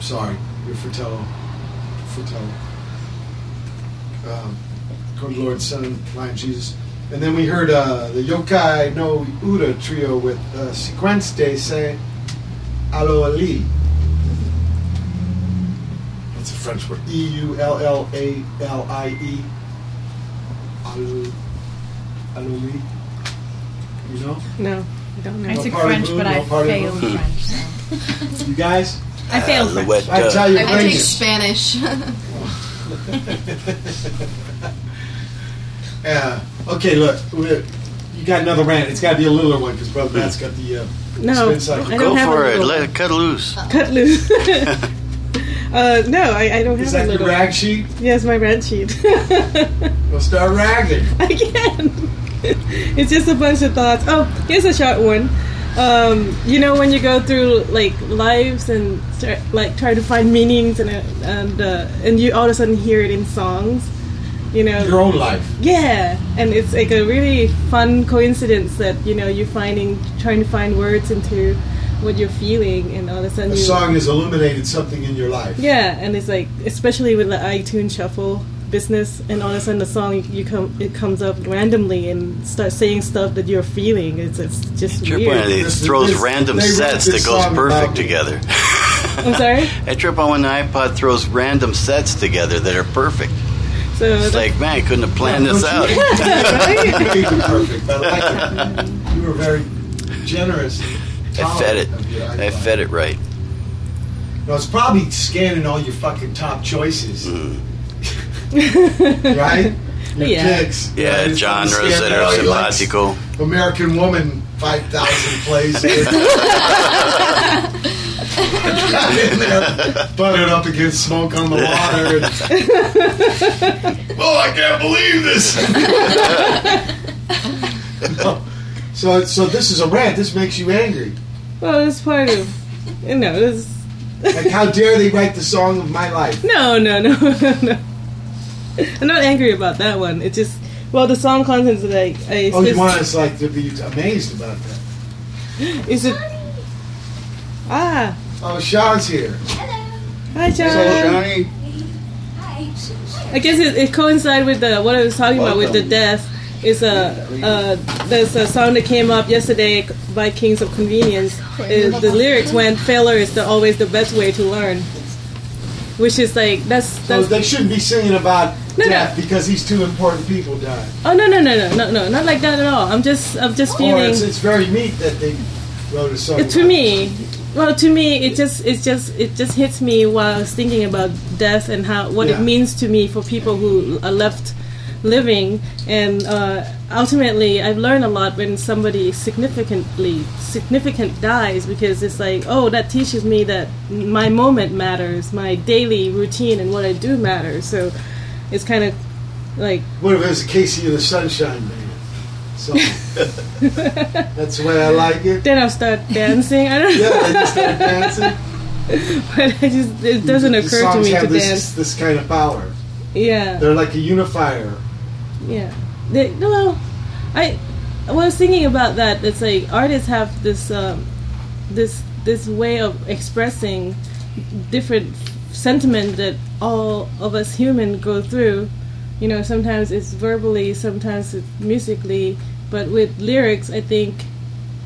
Sorry, Fratello. Fratello. Um, Lord, Sun, Lion Jesus. And then we heard uh, the Yokai no Uta trio with uh, Sequence de Se Allo Ali. That's a French word. E U L L A L I E. Allo Ali. You know?
No, I don't know.
I
No
took
party
French,
mood,
but
no
I failed
mood.
French. So.
You guys?
I failed
Uh,
French.
I tell you,
I take. Spanish.
Yeah. Okay, look. we you got another rant. It's got to be a littler one because Brother Matt's got the uh,
No. I
Go
don't have
for
a
it. Let it cut loose.
cut loose. uh, no, I, I don't have
Is
a
that your
little.
rag sheet?
Yes, my rag sheet.
We'll start ragging.
I can. it's just a bunch of thoughts. Oh, here's a short one. Um, you know when you go through like lives and start, like try to find meanings and and uh, and you all of a sudden hear it in songs. You know
Your own life.
Yeah, and it's like a really fun coincidence that you know you're finding trying to find words into what you're feeling, and all of a sudden
A
you
song has illuminated something in your life.
yeah, and it's like especially with the iTunes Shuffle business, and all of a sudden the song you come it comes up randomly and starts saying stuff that you're feeling. It's, it's just
Trip
weird.
on it. It
This-
throws
this-
random sets that goes perfect together.
I'm sorry.
I trip on when the iPod throws random sets together that are perfect.
So
It's like, man, I couldn't have planned this out.
You made perfect, but I like it. You were very generous.
I fed it.
tolerant of your
I fed it right.
No, it's probably scanning all your fucking top choices,
Mm.
right? Your
Yeah.
picks.
Yeah,
Right? It's
genres
probably
that are
all
simpatico.
American Woman, 5,000 plays. butted up against smoke on the water. and- oh, I can't believe this. No. So, so this is a rant. This makes you angry.
Well, it's part of, you know, this.
Like, how dare they write the song of my life?
No, No, no, no, no. I'm not angry about that one. It's just, well, the song content's like, I,
Oh, you want us like to be amazed about that?
is it? Ah,
Oh, Sean's here. Hello.
Hi, John.
Johnny.
I guess it, it coincides with the what I was talking about with the death. Is a uh, there's a song that came up yesterday by Kings of Convenience. Is the lyrics went failure is the, always the best way to learn, which is like that's
So they shouldn't be singing about
No, no.
death because these two important people died.
oh no no no no no no not like that at all. I'm just I'm just
Or
feeling
it's, it's very neat that they wrote a song.
to me well to me it just it just it just hits me while I was thinking about death and how what
Yeah.
it means to me for people who are left living and uh, ultimately I've learned a lot when somebody significantly significant dies because it's like oh that teaches me that my moment matters my daily routine and what I do matters so it's kind of like
What if it was a KC and the Sunshine Band? So that's the way I like it.
then I'll start dancing I don't know
Yeah, I just start dancing.
but I just it doesn't
The
occur to
songs
me
have
to
this,
dance
this kind of power.
yeah
They're like a unifier.
Yeah. They, well, I was thinking about that. It's like artists have this um, this this way of expressing different sentiment that all of us human go through. You know, sometimes it's verbally, sometimes it's musically, but with lyrics, I think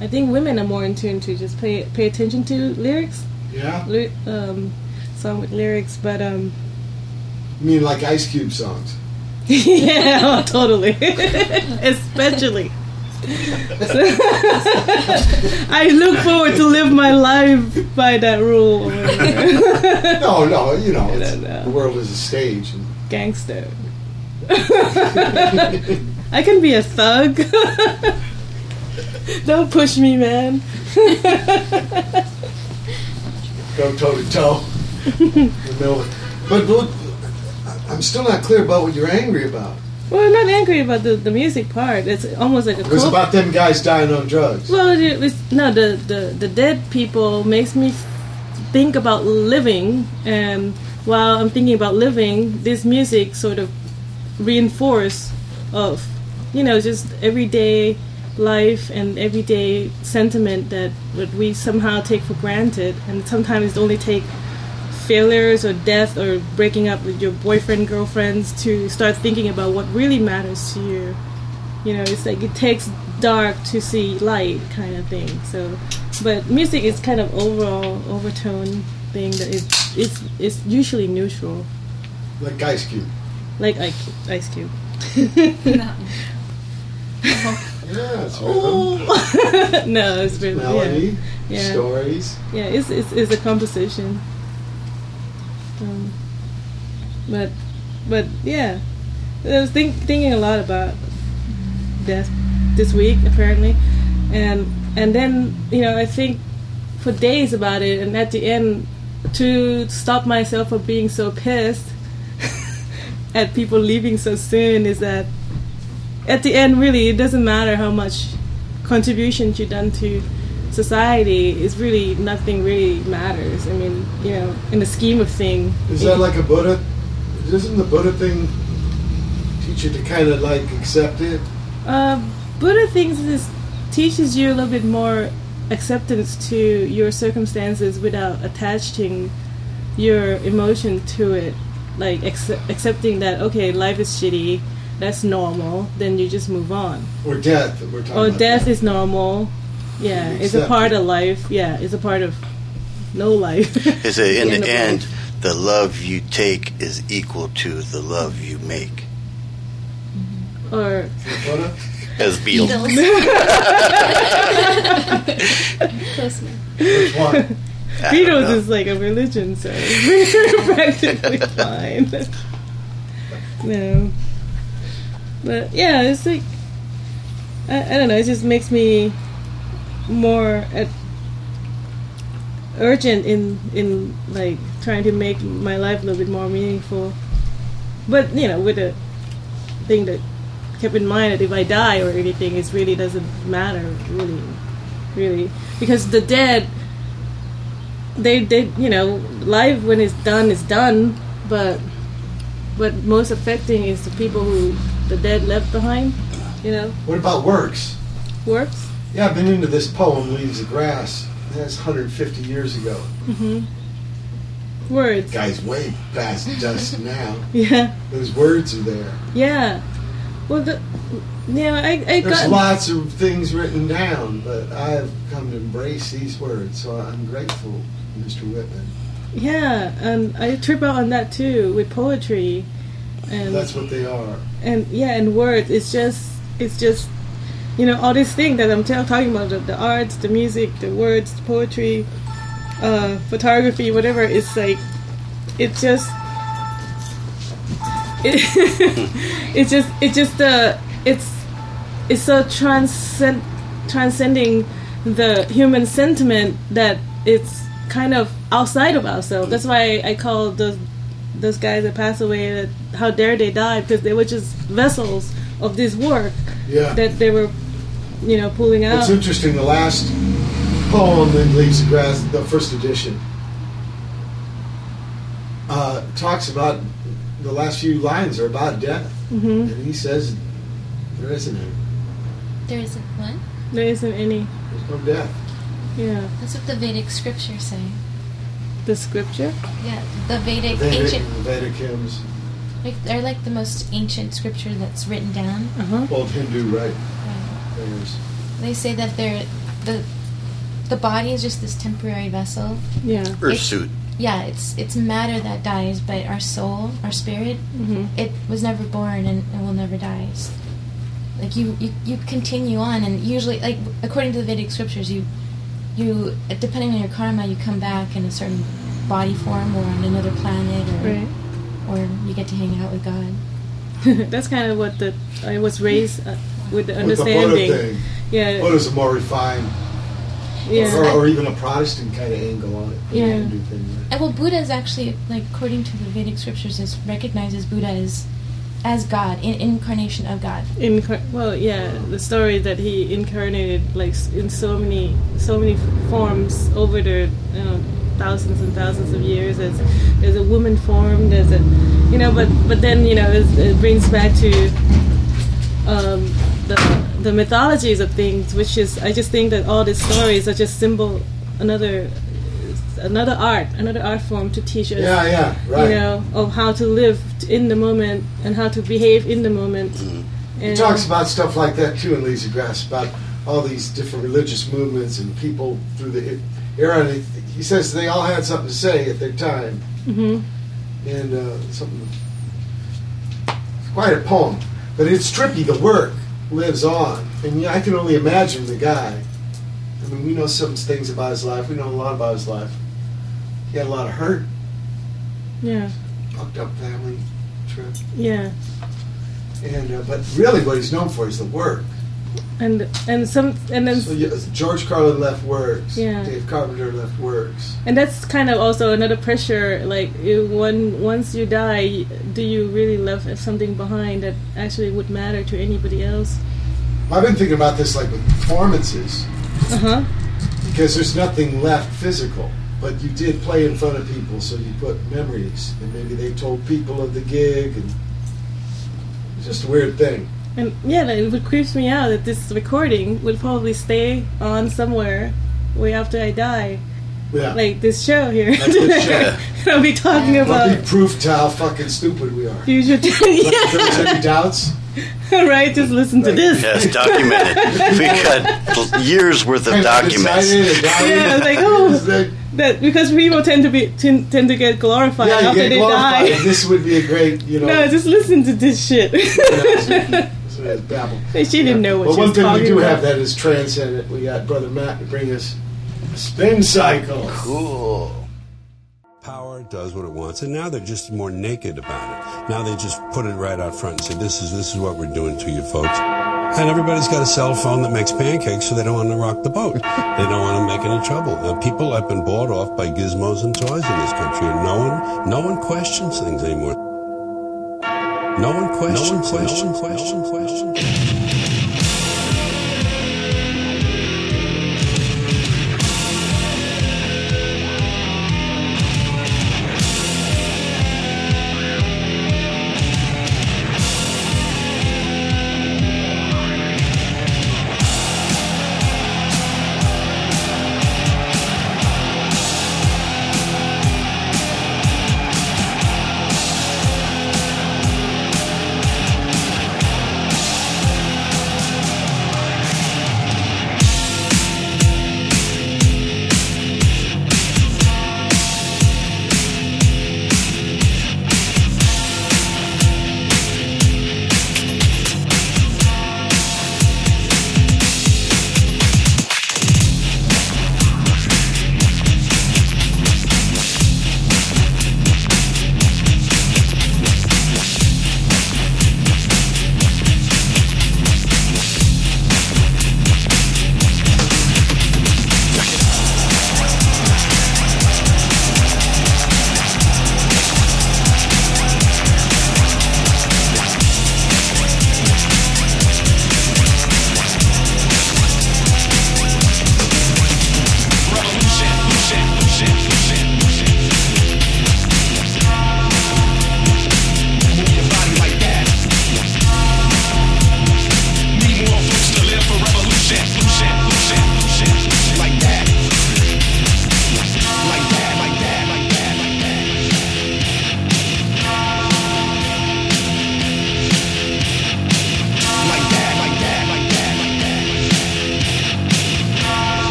I think women are more in tune to just pay pay attention to lyrics.
Yeah?
Ly- um, song with lyrics, but um,
You mean like Ice Cube songs?
yeah, oh, totally. Especially. I look forward to live my life by that rule.
No, no, you know,
no.
the world is a stage. And
Gangster. I can be a thug. Don't push me, man.
go toe to toe. in the middle But look, I'm still not clear about what you're angry about.
Well, I'm not angry about the, the music part. It's almost like a
It was
cult-
about them guys dying on drugs.
Well, it was, no, the, the the dead people makes me think about living, and while I'm thinking about living, this music sort of reinforce of, you know, just everyday life and everyday sentiment that that we somehow take for granted, and sometimes only take failures or death or breaking up with your boyfriend girlfriends to start thinking about what really matters to you. You know it's like it takes dark to see light kind of thing. So but music is kind of overall overtone thing that is it's it's usually neutral.
Like Ice Cube.
like Ice Ice Cube.
Yeah, it's rhythm,
no it's really
melody,
yeah. Yeah.
stories.
yeah it's, it's it's a composition um, but but yeah. I was think, thinking a lot about death this week apparently. And and then you know I think for days about it and at the end to stop myself from being so pissed at people leaving so soon is that at the end really it doesn't matter how much contribution you've done to society is really nothing really matters i mean you know in the scheme of things
Is that like a Buddha? Doesn't the Buddha thing teach you to kind of like accept it?
Uh, Buddha thinks this teaches you a little bit more acceptance to your circumstances without attaching your emotion to it. Like accept, accepting that okay, life is shitty, that's normal. Then you just move on.
Or death? We're talking
Or death is normal. Yeah,
You
it's a part of life. Yeah, it's a part of no life.
Is it in
End
the end,
life.
the love you take is equal to the love you make?
Mm-hmm.
or
As Beatles.
Close enough.
Which one?
Don't
Beatles is like a religion, so it's practically fine. no, but yeah, it's like I, I don't know. It just makes me more at urgent in in like trying to make my life a little bit more meaningful. But you know, with a thing that kept in mind that if I die or anything, it really doesn't matter, really, really, because the dead, they they you know, life when it's done is done, but but most affecting is the people who the dead left behind, you know,
What about works?
works.
Yeah, I've been into this poem, Leaves of Grass. That's 150 years ago.
hmm Words.
Guy's way past dust now.
Yeah,
Those words are there.
yeah. Well, the, yeah, I I
There's
got
lots of things written down, but I've come to embrace these words, so I'm grateful, Mr. Whitman.
yeah, and I trip out on that too with poetry, and
That's what they are.
and yeah, and words. It's just it's just you know all these things that I'm t- talking about the, the arts, the music, the words, the poetry, uh, photography, whatever. It's like it's just it, it's just it's just the it's it's so transcend transcending the human sentiment that it's kind of outside of ourselves. That's why I call those those guys that passed away that how dare they die because they were just vessels of this work
Yeah.
that they were you know pulling out.
It's interesting, the last poem in Leaves of Grass, the first edition, uh, talks about the last few lines are about death.
hmm
And he says there isn't any.
There isn't one.
There isn't any.
There's no death.
Yeah,
That's what the Vedic scriptures say.
the scripture.
Yeah, the Vedic,
Vedic,
ancient,
Vedic hymns,
like they're like the most ancient scripture that's written down.
Uh huh.
old Hindu, right?
Right.
Prayers.
They say that they're the the body is just this temporary vessel.
Yeah.
Earth
It's-
suit.
Yeah, it's it's matter that dies, but our soul, our spirit,
hmm
it was never born and, and will never die. It's- Like you, you, you continue on, and usually, like according to the Vedic scriptures, you, you depending on your karma, you come back in a certain body form or on another planet, or
Right.
or you get to hang out with God.
That's kind of what the I was raised uh, with the
With the Buddha
understanding.
thing.
Yeah.
Buddha's a more refined,
Yeah.
or, or even a Protestant kind of angle on it.
Yeah.
Hindu thing, right?
And well, Buddha is actually, like according to the Vedic scriptures, is recognizes Buddha as as God, in, incarnation of God.
Incar- well, yeah, the story that he incarnated like in so many, so many forms over the you know thousands and thousands of years. As there's a woman form, there's a, you know, but but then you know it, it brings back to um, the the mythologies of things, which is I just think that all these stories are just symbol another another art, another art form to teach us
Yeah, yeah, right.
you know, of how to live in the moment and how to behave in the moment.
He
And-
talks about stuff like that too in of Grass, about all these different religious movements and people through the era. And he, he says they all had something to say at their time,
Mhm.
and uh, something. It's quite a poem, but it's trippy. The work lives on, and I can only imagine the guy. I mean, we know some things about his life. We know a lot about his life. He had a lot of hurt,
Yeah,
fucked up family trip,
yeah,
and uh, but really, what he's known for is the work.
And and some and then
So yeah, George Carlin left works.
Yeah.
Dave Carpenter left works.
and that's kind of also another pressure. Like you, when once you die, do you really left something behind that actually would matter to anybody else?
I've been thinking about this like with performances
Uh huh.
because there's nothing left physical. But you did play in front of people, so you put memories, and maybe they told people of the gig, and it's just a weird thing.
And yeah, it would creeps me out that this recording would probably stay on somewhere way after I die.
Yeah.
Like this show here.
Like this show.
I'll be talking
That'll
about
be proof to how fucking stupid we are.
future.
Like, if there was
yeah.
any doubts?
right, just listen to this.
Yes, documented. we got years worth of documents.
Excited and dying.
Yeah, like, oh.
It's
That because people tend to be tend, tend to get glorified
yeah,
after
get
they
glorified.
die.
This would be a great, you know.
no, just listen to this shit.
So that's babble.
she didn't know what
Well,
she
one thing we do
about.
have that is transcendent. We got Brother Matt to bring us a spin cycle.
Cool.
Power does what it wants, and now they're just more naked about it. Now they just put it right out front and say, "This is this is what we're doing to you, folks." And everybody's got a cell phone that makes pancakes, so they don't want to rock the boat. They don't want to make any trouble. Uh, people have been bought off by gizmos and toys in this country, and no one, no one questions things anymore. No one questions, questions, questions, questions.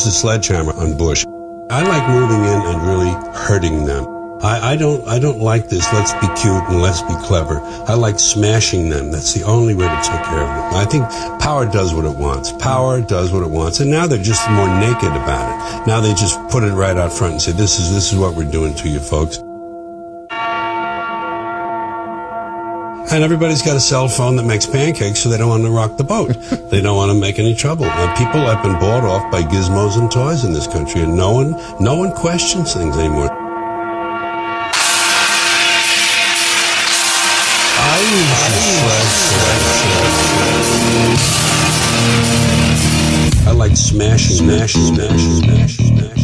I use a sledgehammer on Bush. I like moving in and really hurting them. I, I don't I don't like this let's be cute and let's be clever. I like smashing them. That's the only way to take care of them. I think power does what it wants. Power does what it wants. And now they're just more naked about it. Now they just put it right out front and say, This is this is what we're doing to you folks. And everybody's got a cell phone that makes pancakes, so they don't want to rock the boat. they don't want to make any trouble. People have been bought off by gizmos and toys in this country, and no one, no one questions things anymore. I like smashing, smashing, smashing, smashing,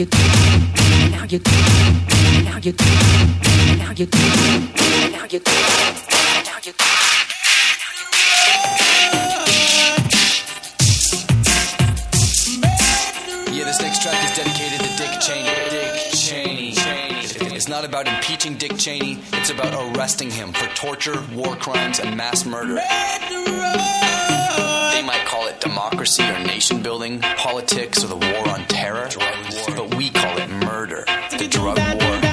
now now now now
Yeah, this next track is dedicated to Dick Cheney. Dick Cheney. It's not about impeaching Dick Cheney, it's about arresting him for torture, war crimes, and mass murder might call it democracy or nation building, politics or the war on terror, but we call it murder, the drug war.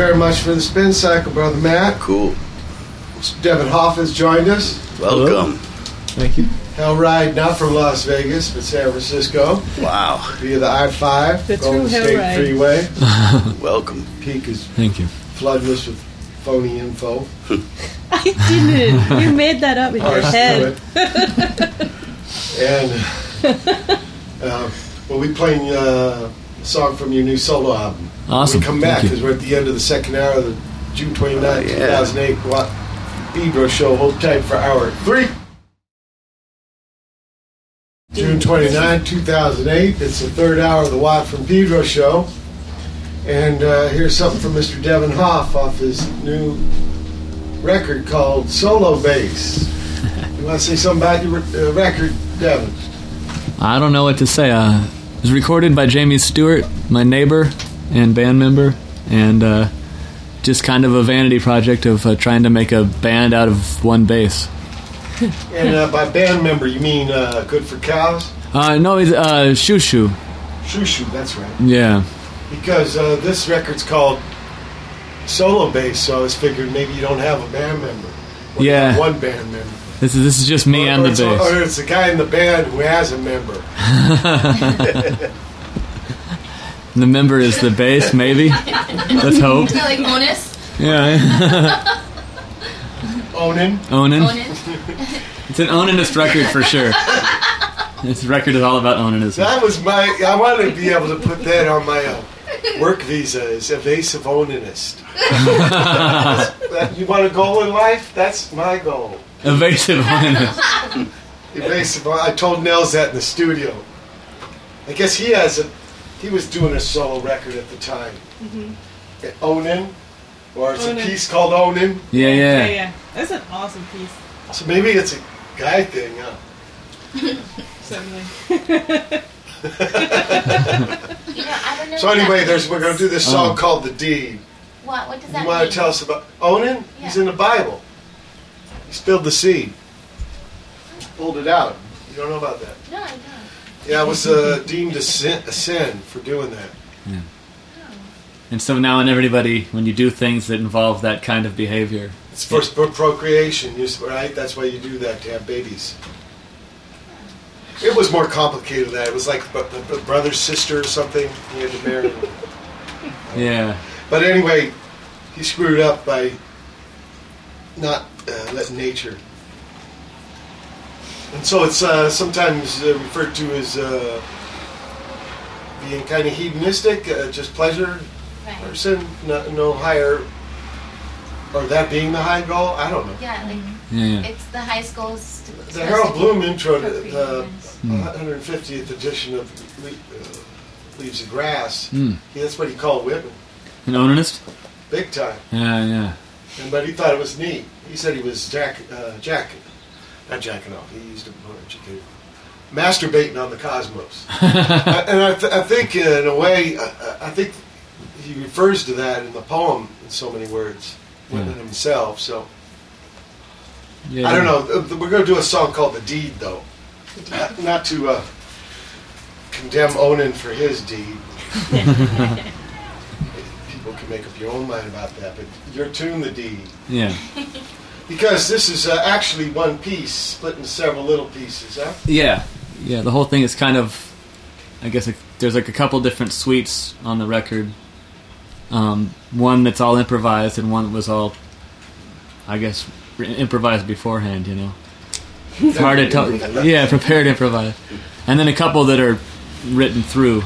Very much for the spin cycle, brother Matt.
Cool.
Devin Hoff has joined us.
Welcome.
Thank you.
Hell ride not from Las Vegas, but San Francisco.
Wow.
Via the I-5,
The
Golden
true
State
ride.
Freeway.
Welcome.
Peak is
Thank you.
flooding us with phony info.
I didn't. You made that up in your
Ours
head.
And uh, we'll be playing uh, a song from your new solo album.
Awesome.
When we come back because we're at the end of the second hour of the June 29,
yeah.
2008 Watt Pedro show. Hold tight for hour three. June 29, 2008. It's the third hour of the Watt from Pedro show. And uh, here's something from Mr. Devin Hoff off his new record called Solo Bass. you want to say something about your uh, record, Devin?
I don't know what to say. Uh, it was recorded by Jamie Stewart, my neighbor and band member, and uh, just kind of a vanity project of uh, trying to make a band out of one bass.
And uh, by band member, you mean uh, Good for Cows?
Uh, no, it's uh, Xiu Xiu.
Shushu, that's right.
Yeah.
Because uh, this record's called Solo Bass, so I was figuring maybe you don't have a band member.
Yeah.
have One band member.
This is this is just me
or,
and
or
the bass.
Or it's the guy in the band who has a member.
the member is the bass, maybe. Let's hope.
Is that like Onus?
Yeah.
Onan.
Onan.
Onan?
It's an Onanist record for sure. This record is all about Onanism.
That was my. I wanted to be able to put that on my uh, work visa as evasive onanist. That- you want a goal in life? That's my goal.
Evasive Onanist.
Evasive. I told Nels that in the studio. I guess he has a. He was doing a solo record at the time.
Mhm.
Onan, or it's
Onan.
a piece called Onan.
Yeah,
Yeah,
yeah.
yeah. That's an awesome piece.
So maybe it's a guy thing. Huh?
Certainly.
You know, I don't know.
So anyway, there's we're going to do this song
Oh.
called "The Deed."
What? What does that mean?
You want
mean?
to tell us about Onan? Yeah. He's in the Bible. He spilled the seed. Pulled it out. You don't know about that?
No, I don't.
Yeah, I was uh, deemed a sin, a sin for doing that. Yeah.
And so now, and everybody, when you do things that involve that kind of behavior,
It's for for procreation, right? That's why you do that to have babies. It was more complicated than that. It was like a, a brother, sister, or something. He had to marry.
yeah,
But anyway, he screwed up by not uh, letting nature. And so it's uh, sometimes uh, referred to as uh, being kind of hedonistic, uh, just pleasure person, no, no higher, or that being the high goal. I don't know.
Yeah, like
yeah, yeah.
it's the high school's.
The Harold Bloom intro to the
Hmm.
150th edition of Le- uh, Leaves of Grass.
Hmm.
Yeah, that's what he called Whitman,
An Onanist?
big time.
Yeah, yeah.
And, but he thought it was neat. He said he was jack, uh, jacking, not jacking off. He used a more educated, masturbating on the cosmos. I- and I, th- I think, in a way, I, I- I think he refers to that in the poem in so many words, Whitman himself. So
yeah
I don't know. Uh, We're going to do a song called "The Deed," though, not, not to uh, condemn Onan for his deed. People can make up your own mind about that, but your tune, "The Deed."
Yeah.
Because this is uh, actually one piece, split into several little pieces, huh?
Yeah, yeah. The whole thing is kind of, I guess, like, there's like a couple different suites on the record. Um, one that's all improvised, and one that was all, I guess, improvised beforehand. You know, it's hard to tell. Yeah, prepared improvised, and then a couple that are written through,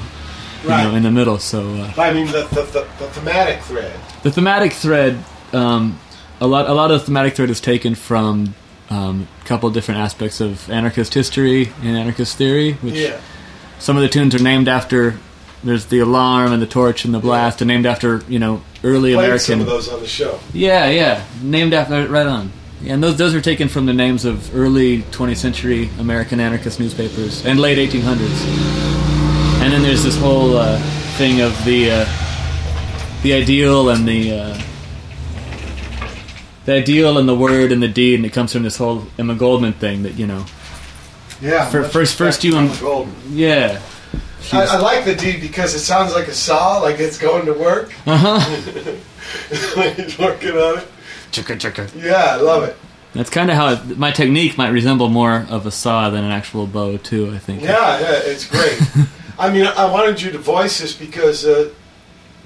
you know, in the middle. So uh,
I mean, the, the, the, the thematic thread.
the thematic thread, um, a lot, a lot of thematic thread is taken from um, a couple different aspects of anarchist history and anarchist theory, which
Yeah.
some of the tunes are named after. There's the alarm and the torch and the blast, are named after you know early
Played
American.
some of those on the show.
Yeah, yeah, named after right on. Yeah, and those those are taken from the names of early 20th century American anarchist newspapers and late 1800s. And then there's this whole uh, thing of the uh, the ideal and the uh, the ideal and the word and the deed, and it comes from this whole Emma Goldman thing that you know.
Yeah.
For, first, first you
to
and
Emma Goldman.
yeah.
I, I like the deed because it sounds like a saw, like it's going to work.
Uh-huh.
when he's working on it.
Chicka chicka.
Yeah, I love it.
That's kind of how it, my technique might resemble more of a saw than an actual bow, too. I think.
Yeah, yeah, it's great. I mean, I wanted you to voice this because uh,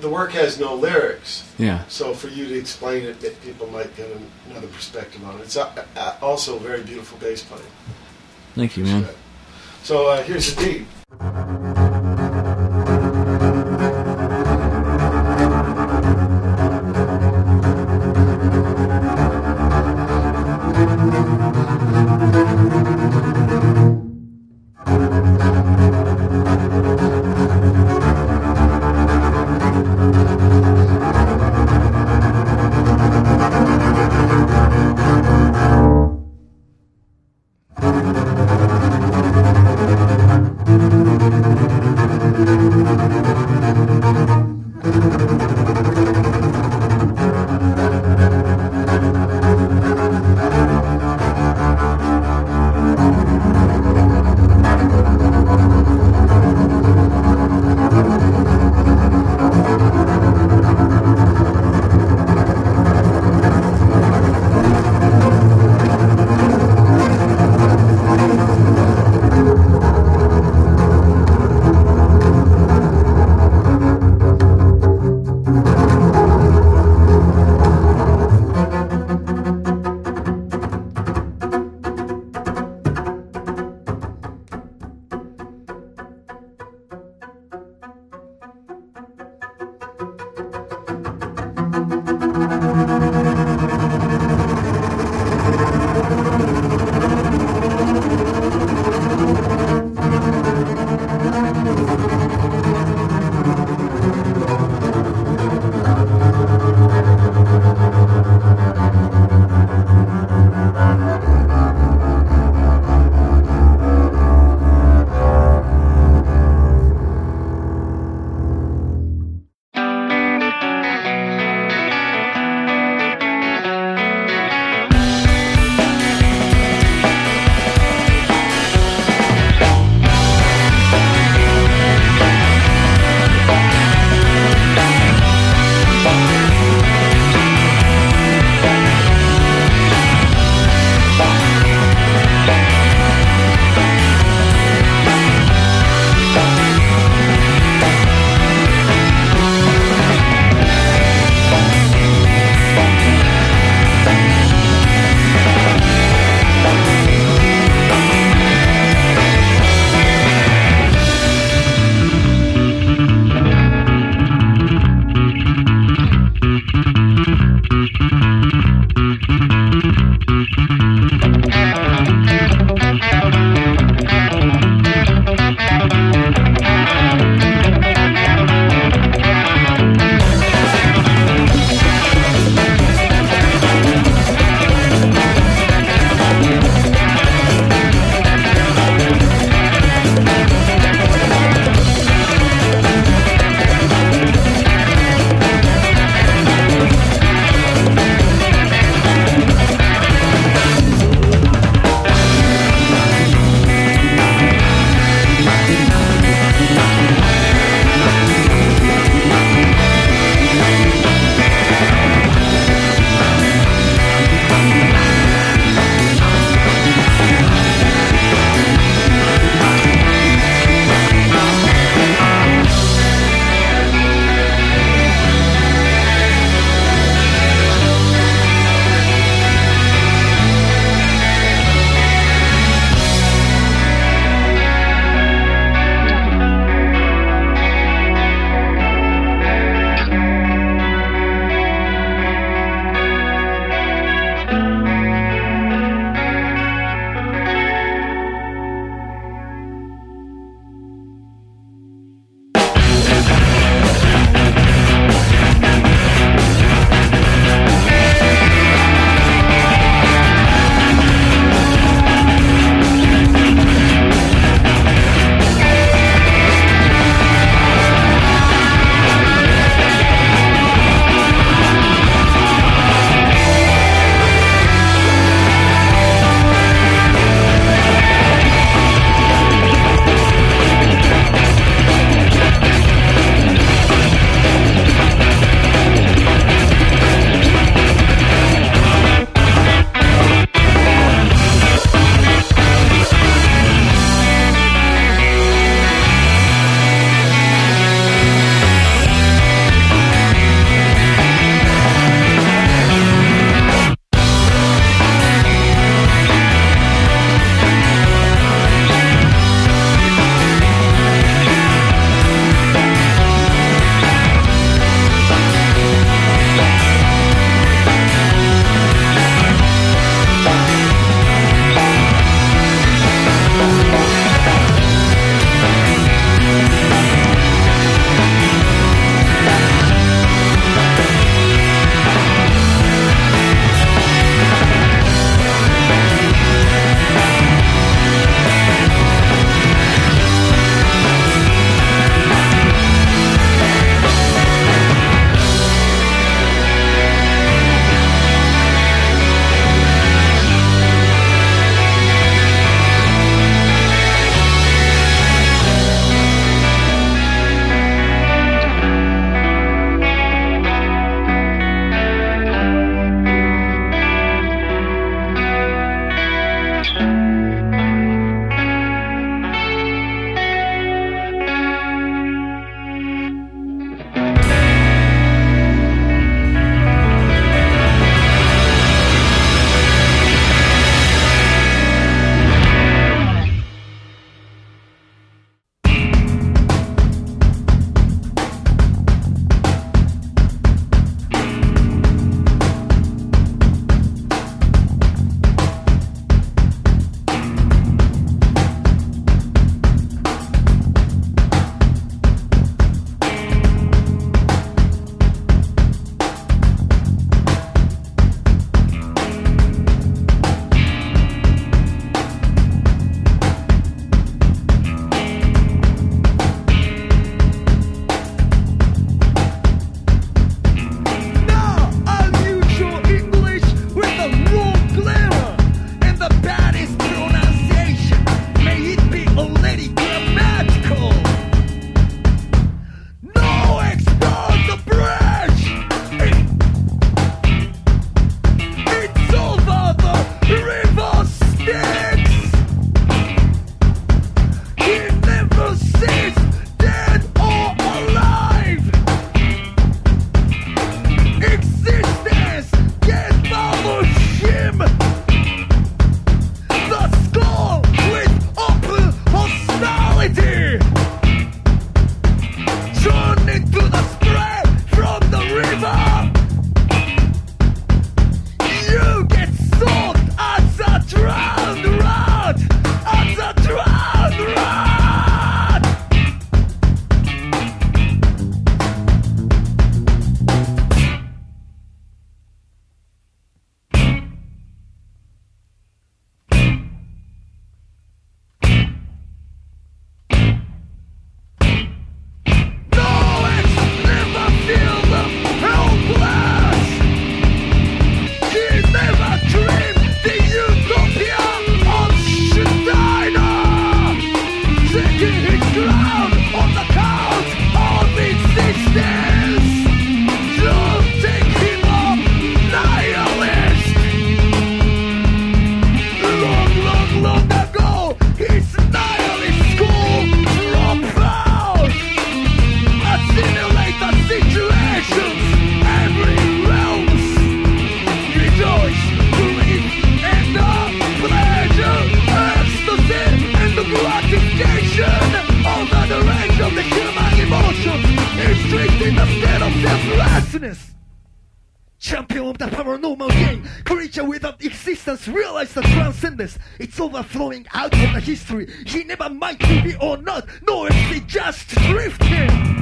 the work has no lyrics.
Yeah.
So for you to explain it, that people might get another perspective on it. It's also a very beautiful bass playing.
Thank you, man.
So uh, here's the D.
Going out of the history. He never might be or not. No, he just drifting.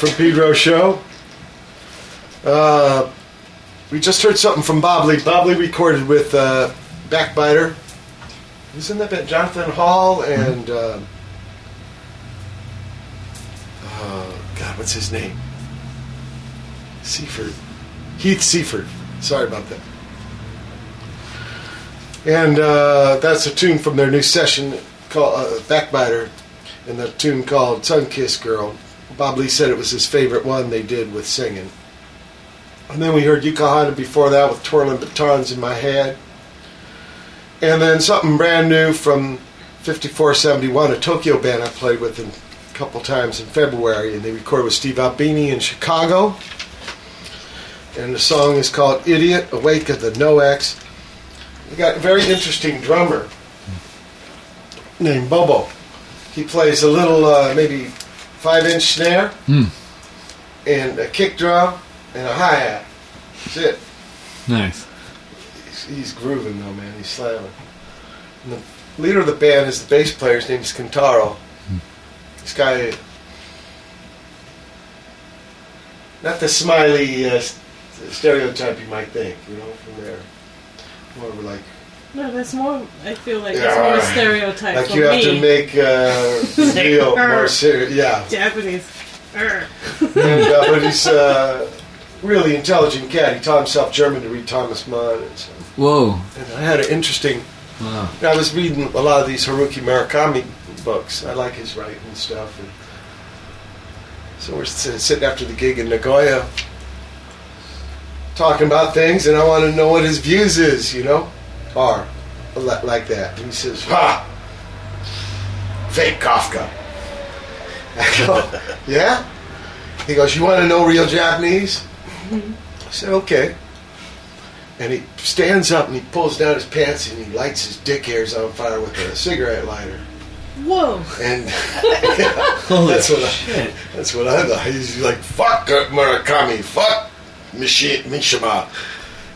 From
Pedro show. Uh, we just heard something from Bob Lee. Bob Lee recorded with uh, Backbiter. Who's in that band? Jonathan Hall and uh, oh God, what's his name? Seaford. Heath Seaford. Sorry about that. And uh, that's a tune from their new session called uh, Backbiter, and the tune called Sun Kiss Girl. Bob Lee said it was his favorite one they did with singing. And then we heard Yuka Honda before that with Twirling Batons in My Head. And then something brand new from 5471, a Tokyo band I played with a couple times in February, and they recorded with Steve Albini in Chicago. And the song is called Idiot, Awake of the No X. We got a very interesting drummer named Bobo. He plays a little, uh, maybe five inch snare
Hmm.
and a kick drum and a hi hat. That's it.
Nice.
He's, he's grooving though, man. He's slamming. And the leader of the band is the bass player. His name is Kentaro. This guy, not the smiley uh, stereotype you might think, you know, from there. More of like,
No, that's more. I feel like
Yeah,
it's more stereotype
like
for
you have
me.
to make uh, real more serious. Yeah,
Japanese.
And, uh, but he's uh, really intelligent cat. He taught himself German to read Thomas Mann. And, so.
Whoa.
and I had an interesting.
Wow.
I was reading a lot of these Haruki Murakami books. I like his writing and stuff. And so we're sitting after the gig in Nagoya, talking about things, and I want to know what his views is. You know, are like that. And he says, "Ha, fake Kafka." I go, "Yeah." He goes, "You want to know real Japanese?" I said, "Okay." And he stands up and he pulls down his pants and he lights his dick hairs on fire with a cigarette lighter.
Whoa.
And that's what I, that's what I thought. He's like, "Fuck uh, Murakami, fuck Mishi- Mishima,"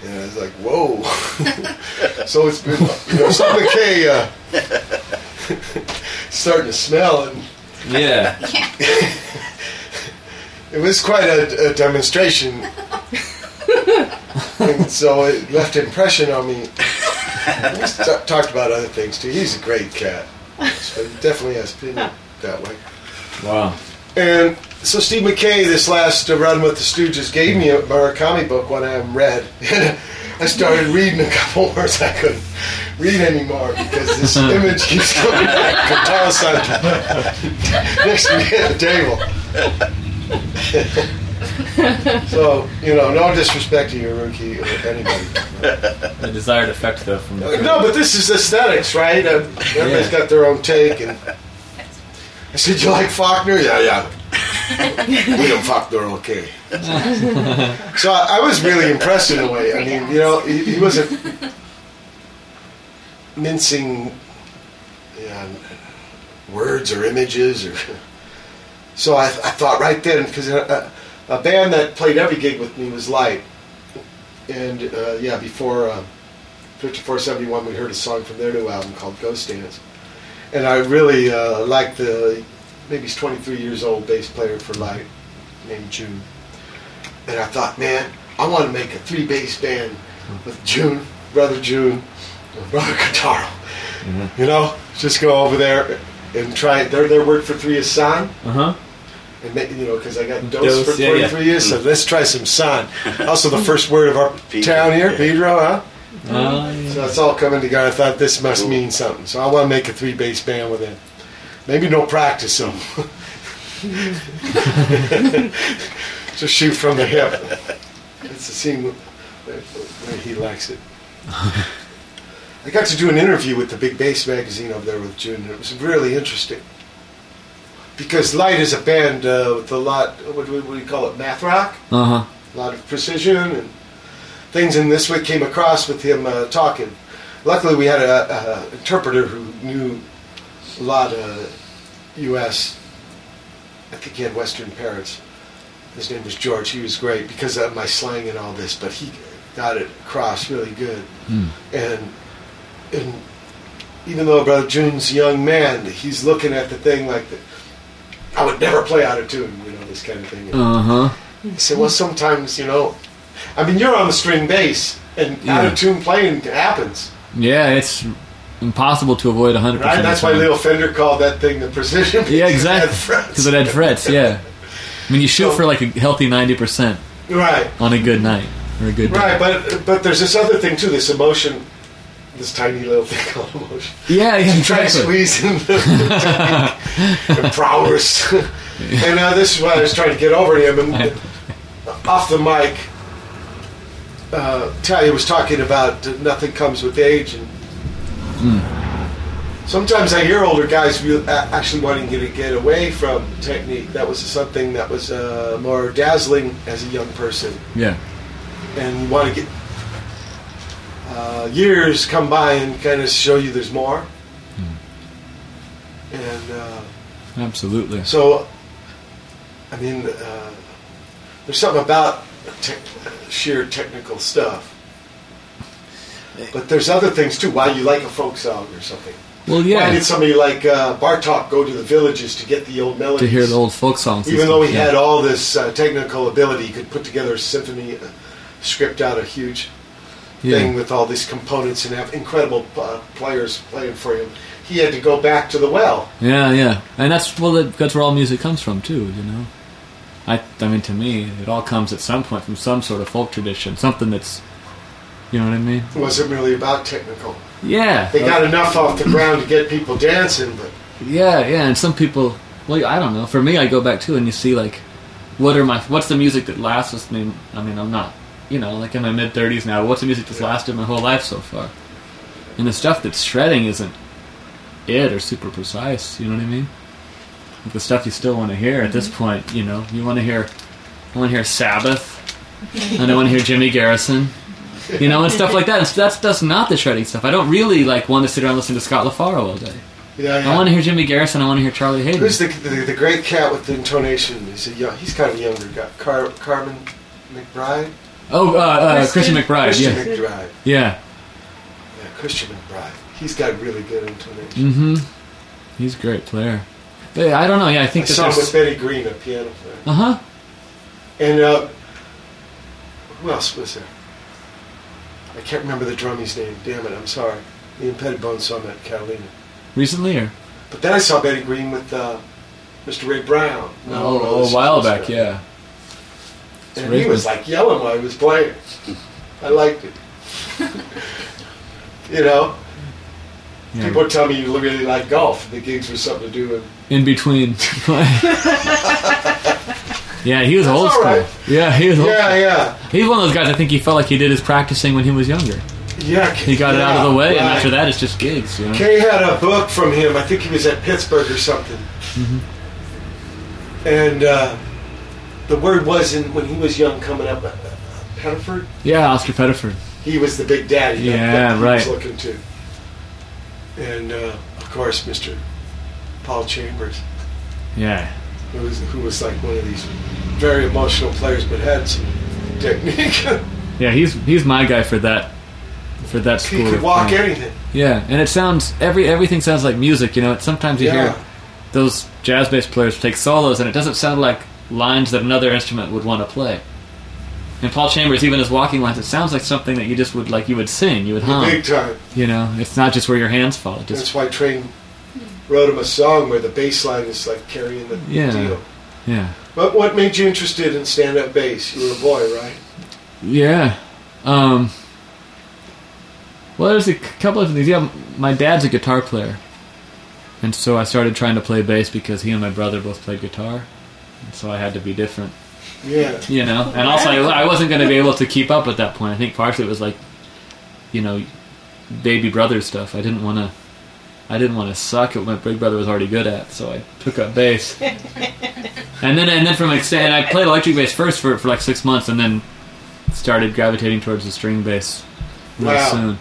and I was like, "Whoa!" so it's been, you know, some McKay uh, starting to smell, and
Yeah.
it was quite a, a demonstration. and so it left an impression on me. We talked about other things too. He's a great cat. So he definitely has been that way.
Wow.
And so Steve Mackay, this last uh, run with the Stooges, gave me a Murakami book when I haven't read. I started reading a couple words I couldn't read anymore because this image keeps coming back. Katara-san next to me at the table. so, you know, no disrespect to Haruki or anybody.
The desired effect, though, from the.
No, but this is aesthetics, right? Uh, everybody's got their own take. And I said, "You like Faulkner?" Yeah, yeah. William Faulkner, okay. So I, I was really impressed in a way. I mean, you know, he, he wasn't mincing yeah, words or images or. So I, I thought right then because a, a band that played every gig with me was Lite, and uh, yeah, before. Um, 5471, we heard a song from their new album called Ghost Dance. And I really uh, like the, maybe he's 23 years old bass player for Lite named Jun. And I thought, man, I want to make a three bass band with Jun, Brother June, and Brother Kataro. You know, just go over there and try it. Their, their word for three is san.
Uh huh.
And make, you know, because I got dose,
Dose,
for
yeah,
23
yeah.
years, so let's try some san. Also, the first word of our town here, Pedro, huh?
Oh,
So it's all coming together. I thought this must mean something. So I want to make a three bass band with it. Maybe no practice them. Just shoot from the hip. It's the scene where where he likes it. I got to do an interview with the Big Bass magazine over there with Jun. and It was really interesting because Lite is a band uh, with a lot. What do we, what do we call it? Math rock.
Uh huh.
A lot of precision and things. And this way came across with him uh, talking. Luckily, we had a, a interpreter who knew a lot of U.S. I think he had Western parents. His name was George. He was great because of my slang and all this, but he got it across really good.
Hmm.
And and even though Brother Jun's a young man, he's looking at the thing like the, I would never play out of tune. You know, this kind of thing.
Uh huh.
He said, well, sometimes, you know, I mean, you're on the string bass, and out
Yeah.
of tune playing happens.
Yeah, it's impossible to avoid 100%.
Right? That's why. Leo Fender called that thing the precision.
Yeah,
because it had
exactly. Because it had frets, yeah. I mean, you shoot for like a healthy 90%
Right.
on a good night or a good day.
Right, but but there's this other thing too. This emotion, this tiny little thing called emotion.
Yeah, yeah,
You try to squeeze in the, the technique and prowess. and uh, this is what I was trying to get over him. And off the mic, uh, Talia was talking about nothing comes with age, and sometimes I hear older guys actually wanting to get away from technique. That was something that was uh, more dazzling as a young person
Yeah.
and want to get uh, years come by and kind of show you there's more. And uh,
Absolutely.
so, I mean, uh, there's something about tech sheer technical stuff. But there's other things too. Why you like a folk song or something?
Well, yeah.
Why did somebody like uh, Bartok go to the villages to get the old melodies?
To hear the old folk songs.
Even though he
yeah.
had all this uh, technical ability, he could put together a symphony, uh, script out a huge
Yeah.
thing with all these components and have incredible uh, players playing for him. He had to go back to the well.
Yeah, yeah, and that's well, that's where all music comes from too. You know, I, I mean, to me, it all comes at some point from some sort of folk tradition, something that's, you know what I mean?
It wasn't really about technical.
Yeah,
They got enough off the ground to get people dancing, but
Yeah, yeah, and some people, well, I don't know. For me, I go back too, and you see like, what are my, what's the music that lasts with me? I mean, I'm not, you know, like in my mid thirties now. What's the music that's lasted my whole life so far? And the stuff that's shredding isn't it or super precise. You know what I mean? Like the stuff you still want to hear at this point. You know, you want to hear, I want to hear Sabbath, and I want to hear Jimmy Garrison. You know, and stuff like that. And that's that's not the shredding stuff. I don't really like want to sit around and listen to Scott LaFaro all day.
yeah,
I want to hear Jimmy Garrison. I want to hear Charlie Haden.
Who's the, the the great cat with the intonation? He's a young, he's kind of a younger guy. Car, Carmen McBride.
Oh, uh, uh, Christian McBride.
Christian
yeah.
McBride.
Yeah.
Yeah, Christian McBride. He's got really good intonation.
Mm-hmm. He's a great player. But I don't know. Yeah, I
I
think that
saw him with
there's.
Benny Green, a piano player.
Uh huh.
And uh, who else was there? I can't remember the drummie's name. Damn it, I'm sorry. The Impeded Bone saw him at Catalina.
Recently, or
But then I saw Benny Green with uh, Mr. Ray Brown.
oh,
no,
oh,
this
a while back, yeah.
And
Ray's
he was
been-
like yelling while he was playing. I liked it. you know,
Yeah.
people tell me you really like golf. The gigs were something to do with.
In between. yeah, he was
That's
old school.
right.
Yeah, he was. Old
Yeah,
school.
yeah.
He's one of those guys. I think he felt like he did his practicing when he was younger.
Yeah,
He got it out of the way, and after that, it's just gigs. You know.
Kay had a book from him. I think he was at Pittsburgh or something.
Mhm.
And uh, the word was in when he was young, coming up, uh, Pettiford.
Yeah, Oscar Pettiford.
He was the big daddy. that-
Yeah,
that he
right.
Was looking to. And uh, of course, Mr. Paul Chambers,
Yeah.
who was who was like one of these very emotional players, but had some technique.
Yeah, he's he's my guy for that for that school.
he
could
walk
playing.
anything.
Yeah, and it sounds every everything sounds like music. You know, sometimes you
Yeah.
hear those jazz bass players take solos, and it doesn't sound like lines that another instrument would want to play. And Paul Chambers, even his walking lines, it sounds like something that you just would like you would sing, you would hum.
Big time.
You know, it's not just where your hands fall. Just
That's why Trane wrote him a song where the bass line is like carrying the
yeah,
deal.
yeah,
But what made you interested in stand-up bass? You were a boy, right?
yeah. Um, well, there's a couple of things. Yeah, my dad's a guitar player, and so I started trying to play bass because he and my brother both played guitar, and so I had to be different.
Yeah.
you know and also I, I wasn't going to be able to keep up at that point i think partially it was like you know baby brother stuff i didn't want to i didn't want to suck at what my big brother was already good at so i took up bass and then and then from like say- and i played electric bass first for, for like six months and then started gravitating towards the string bass real
Wow.
soon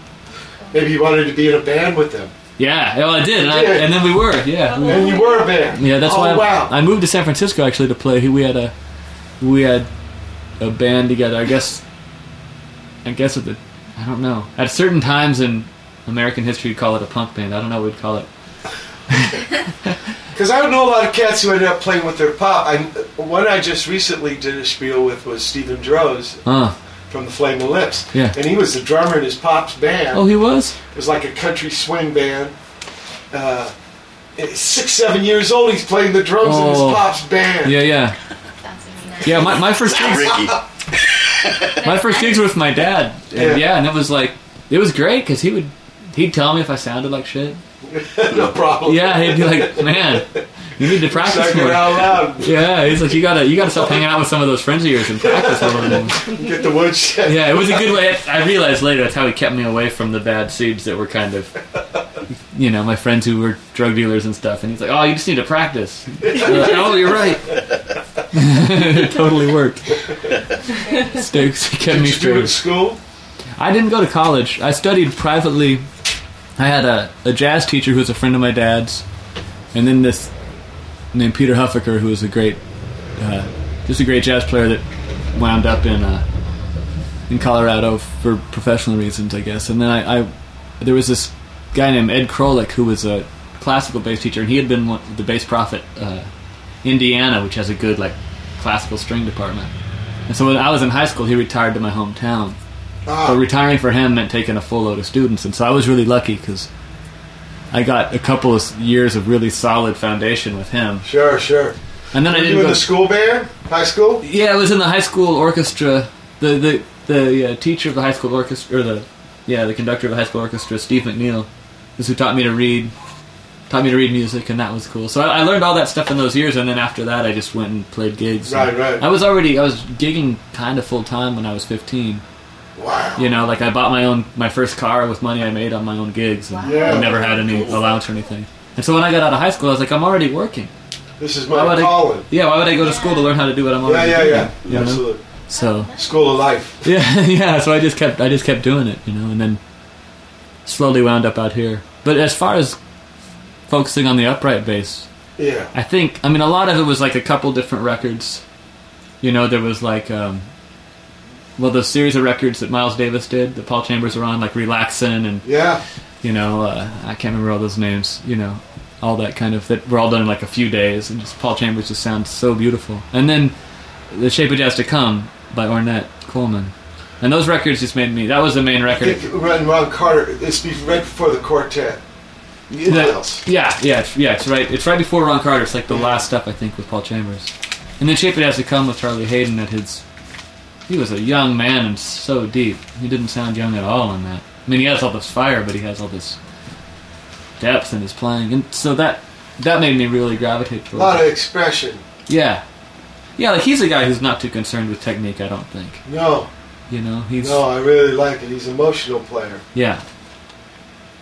Maybe you wanted to be in a band with them.
yeah well i did and, I, and then we were yeah
And you were a band.
yeah, that's
oh,
why I,
wow.
I moved to San Francisco actually to play. We had a we had a band together. I guess I guess at the I don't know at certain times in American history we'd call it a punk band. I don't know what we'd call it.
Because I don't know a lot of cats who ended up playing with their pop. I, one I just recently did a spiel with was Steven Drozd
Huh.
from the Flaming Lips.
Yeah.
And he was the drummer in his pop's band.
Oh, he was.
It was like a country swing band. Uh, six, seven years old. He's playing the drums in his
Oh.
pop's band.
Yeah, yeah. Yeah, my, my first gigs, my first gigs were with my dad, and
Yeah.
yeah, and it was like it was great because he would he'd tell me if I sounded like shit.
no problem.
Yeah, he'd be like, "Man, you need to practice
Start
more."
out loud.
Yeah, he's like, "You gotta you gotta stop hanging out with some of those friends of yours and practice a little more."
Get the woodshed.
Yeah, it was a good way. I realized later that's how he kept me away from the bad seeds that were kind of, you know, my friends who were drug dealers and stuff. And he's like, "Oh, you just need to practice." Like, oh, you're right. It totally worked. Sticks kept me
Did you do it school?
I didn't go to college. I studied privately. I had a, a jazz teacher who was a friend of my dad's, and then this named Peter Huffaker, who was a great, uh, just a great jazz player that wound up in uh, in Colorado for professional reasons, I guess. And then I, I there was this guy named Ed Krolik who was a classical bass teacher, and he had been one, the bass prophet uh, Indiana, which has a good like classical string department. And so when I was in high school, he retired to my hometown.
Ah.
But retiring for him meant taking a full load of students, and so I was really lucky because I got a couple of years of really solid foundation with him.
Sure, sure.
And then I didn't
you in
go.
the school band? High school?
Yeah, I was in the high school orchestra. The the the uh, teacher of the high school orchestra, or the yeah, the conductor of the high school orchestra, Steve McNeil, is who taught me to read, taught me to read music, and that was cool. So I, I learned all that stuff in those years, and then after that, I just went and played gigs.
Right, right.
I was already I was gigging kind of full time when I was 15.
Wow.
You know, like I bought my own my first car with money I made on my own gigs, and
Yeah.
I never had any allowance or anything. And so when I got out of high school, I was like, I'm already working.
This is my
would I-
calling.
Yeah, why would I go to school to learn how to do what I'm already
yeah,
doing?
yeah.
yeah, know?
Absolutely.
So
School of life.
yeah, yeah. So I just kept I just kept doing it, you know, and then slowly wound up out here. But as far as focusing on the upright bass,
Yeah.
I think I mean a lot of it was like a couple different records. You know, there was like um, well, the series of records that Miles Davis did, that Paul Chambers were on, like Relaxin' and
Yeah.
you know, uh, I can't remember all those names. You know, all that kind of that were all done in like a few days, and just Paul Chambers just sounds so beautiful. And then The Shape of Jazz to Come by Ornette Coleman, and those records just made me. That was the main record.
think Ron, Carter. It's be right before the quartet. Miles.
Yeah, yeah, it's, yeah. It's right. It's right before Ron Carter. It's like the mm-hmm. last step I think with Paul Chambers, and then Shape of Jazz to Come with Charlie Haden at his. He was a young man and so deep. He didn't sound young at all on that. I mean, he has all this fire, but he has all this depth in his playing, and so that that made me really gravitate
to
A
lot
it.
of expression.
Yeah, yeah. Like he's a guy who's not too concerned with technique. I don't think.
No,
You know, he's
no, I really like it. He's an emotional player,
yeah,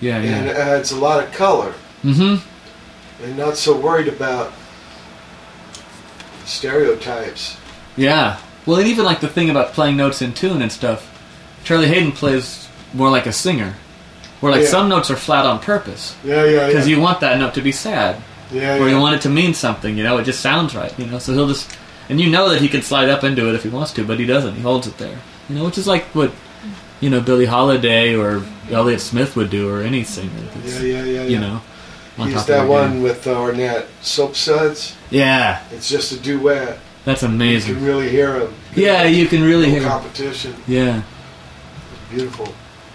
yeah,
and
yeah.
it adds a lot of color,
Mm-hmm.
and not so worried about stereotypes.
Yeah. Well, and even like the thing about playing notes in tune and stuff, Charlie Haden plays more like a singer, where like
Yeah.
some notes are flat on purpose
Yeah, yeah, yeah.
because
yeah.
you want that note to be sad,
yeah,
or
yeah.
you want it to mean something. You know, it just sounds right. You know, so he'll just and you know that he can slide up into it if he wants to, but he doesn't. He holds it there. You know, which is like what you know Billie Holiday or Elliott Smith would do, or any singer. that's,
Yeah, yeah, yeah,
You know, on
He's
top
that
their
one
game.
with uh, Ornette, Soap Suds.
Yeah,
It's just a duet.
that's amazing.
You can really hear him.
Yeah, you can really
no
hear. him.
competition.
Yeah,
Beautiful.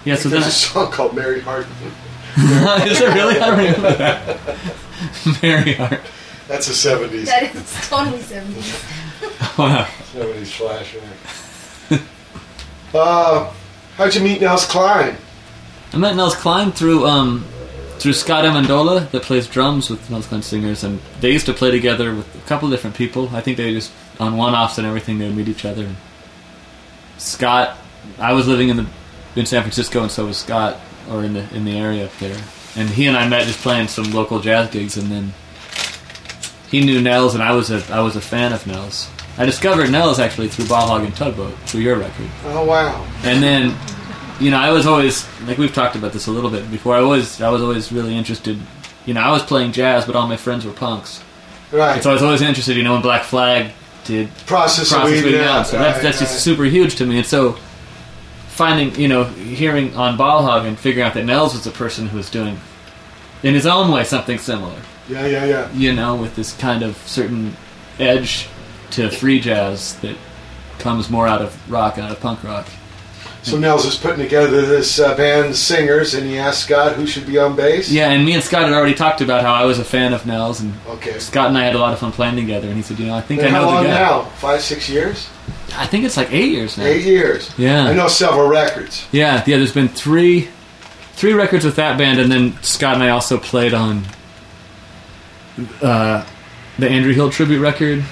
yeah. So
There's
I,
a song called Mary Hart.
Is it really? I remember that. Mary Hart.
That's a 70s.
That is totally 70s.
Wow.
70s flashback. uh, how'd you meet Nels Cline?
I met Nels Cline through um through Scott Amendola that plays drums with Nels Cline singers, and they used to play together with a couple different people. I think they just on one-offs and everything they would meet each other. And Scott, I was living in the in San Francisco, and so was Scott, or in the in the area up there. And he and I met just playing some local jazz gigs, and then he knew Nels, and I was a I was a fan of Nels. I discovered Nels actually through Ball Hog and Tugboat, through your record.
Oh, wow.
And then, you know, I was always like we've talked about this a little bit before. I was I was always really interested. You know, I was playing jazz, but all my friends were punks.
Right.
And so I was always interested. You know, when Black Flag did
Process
Process
Out,
Out, so
right,
that's that's just super huge to me. And so finding, you know, hearing on Ball Hog and figuring out that Nels was the person who was doing in his own way, something similar.
Yeah, yeah, yeah.
You know, with this kind of certain edge to free jazz that comes more out of rock and out of punk rock.
So Nels is putting together this uh, band singers, and he asked Scott who should be on bass.
Yeah, and me and Scott had already talked about how I was a fan of Nels, and
Okay.
Scott and I had a lot of fun playing together. And he said, "You know, I think
And
I know the guy."
How long now? Five, six years?
I think it's like eight years now.
Eight years.
Yeah.
I know several records.
Yeah, yeah. There's been three, three records with that band, and then Scott and I also played on uh, the Andrew Hill tribute record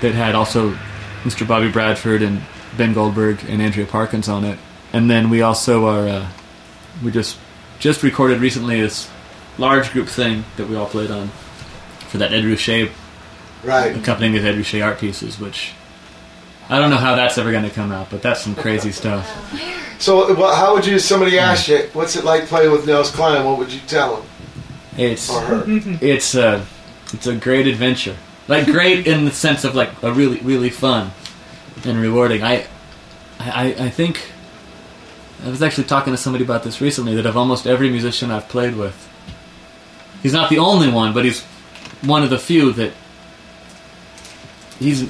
that had also Mr. Bobby Bradford and Ben Goldberg and Andrea Parkins on it, and then we also are uh, we just just recorded recently this large group thing that we all played on for that Ed Ruscha
Right.
accompanying with Ed Ruscha art pieces, which. I don't know how that's ever going to come out, but that's some crazy stuff.
So, well, how would you? Somebody asked you, "What's it like playing with Nels Cline?" What would you tell him?
It's
Or her.
it's a it's a great adventure. Like great in the sense of like a really really fun and rewarding. I I I think I was actually talking to somebody about this recently that of almost every musician I've played with, he's not the only one, but he's one of the few that he's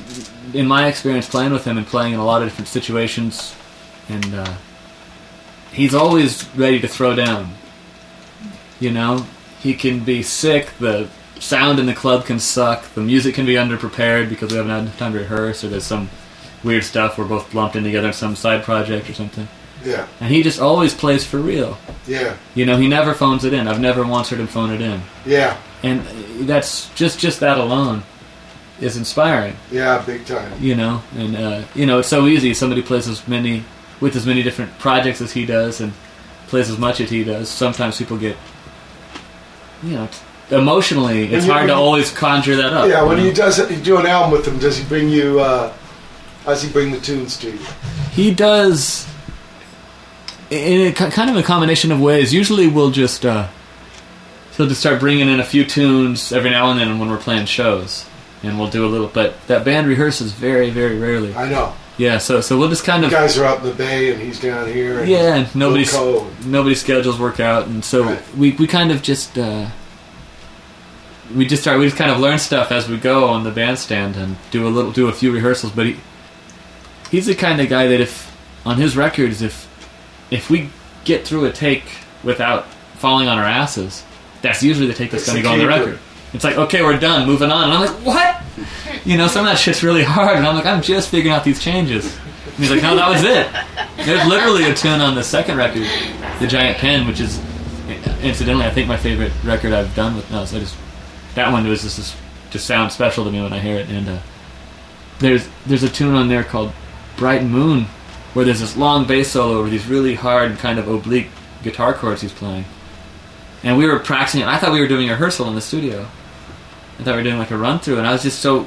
in my experience playing with him and playing in a lot of different situations and uh, he's always ready to throw down you know he can be sick the sound in the club can suck the music can be underprepared because we haven't had time to rehearse or there's some weird stuff we're both lumped in together in some side project or something
Yeah.
and he just always plays for real
Yeah.
you know he never phones it in i've never once heard him phone it in
Yeah.
and that's just just that alone is inspiring
Yeah. Big time.
you know and uh, you know it's so easy somebody plays as many with as many different projects as he does and plays as much as he does sometimes people get you know emotionally it's
you-
hard to
you-
always conjure that up
Yeah. When
you
he does it, you do an album with him. Does he bring you? Uh, how does he bring the tunes to you?
he does in a, kind of a combination of ways usually we'll just uh, he'll just start bringing in a few tunes every now and then when we're playing shows and we'll do a little but that band rehearses very very rarely
I know.
yeah so so we'll just kind
You
of
guys are up in the bay, and he's down here. And
yeah, nobody's nobody's schedules work out, and so we we kind of just uh, we just start we just kind of learn stuff as we go on the bandstand and do a little do a few rehearsals. But he he's the kind of guy that if on his records if if we get through a take without falling on our asses, that's usually the take that's going to go on the record. It's like okay, we're done, moving on, and I'm like, what? You know, some of that shit's really hard, and I'm like, I'm just figuring out these changes. And he's like, no, that was it. There's literally a tune on the second record, The Giant Pin, which is incidentally, I think my favorite record I've done with Nels. I just that one was just just, sounds special to me when I hear it. And uh, there's there's a tune on there called Bright Moon, where there's this long bass solo over these really hard kind of oblique guitar chords he's playing. And we were practicing. I thought we were doing a rehearsal in the studio. I thought we were doing like a run through, and I was just so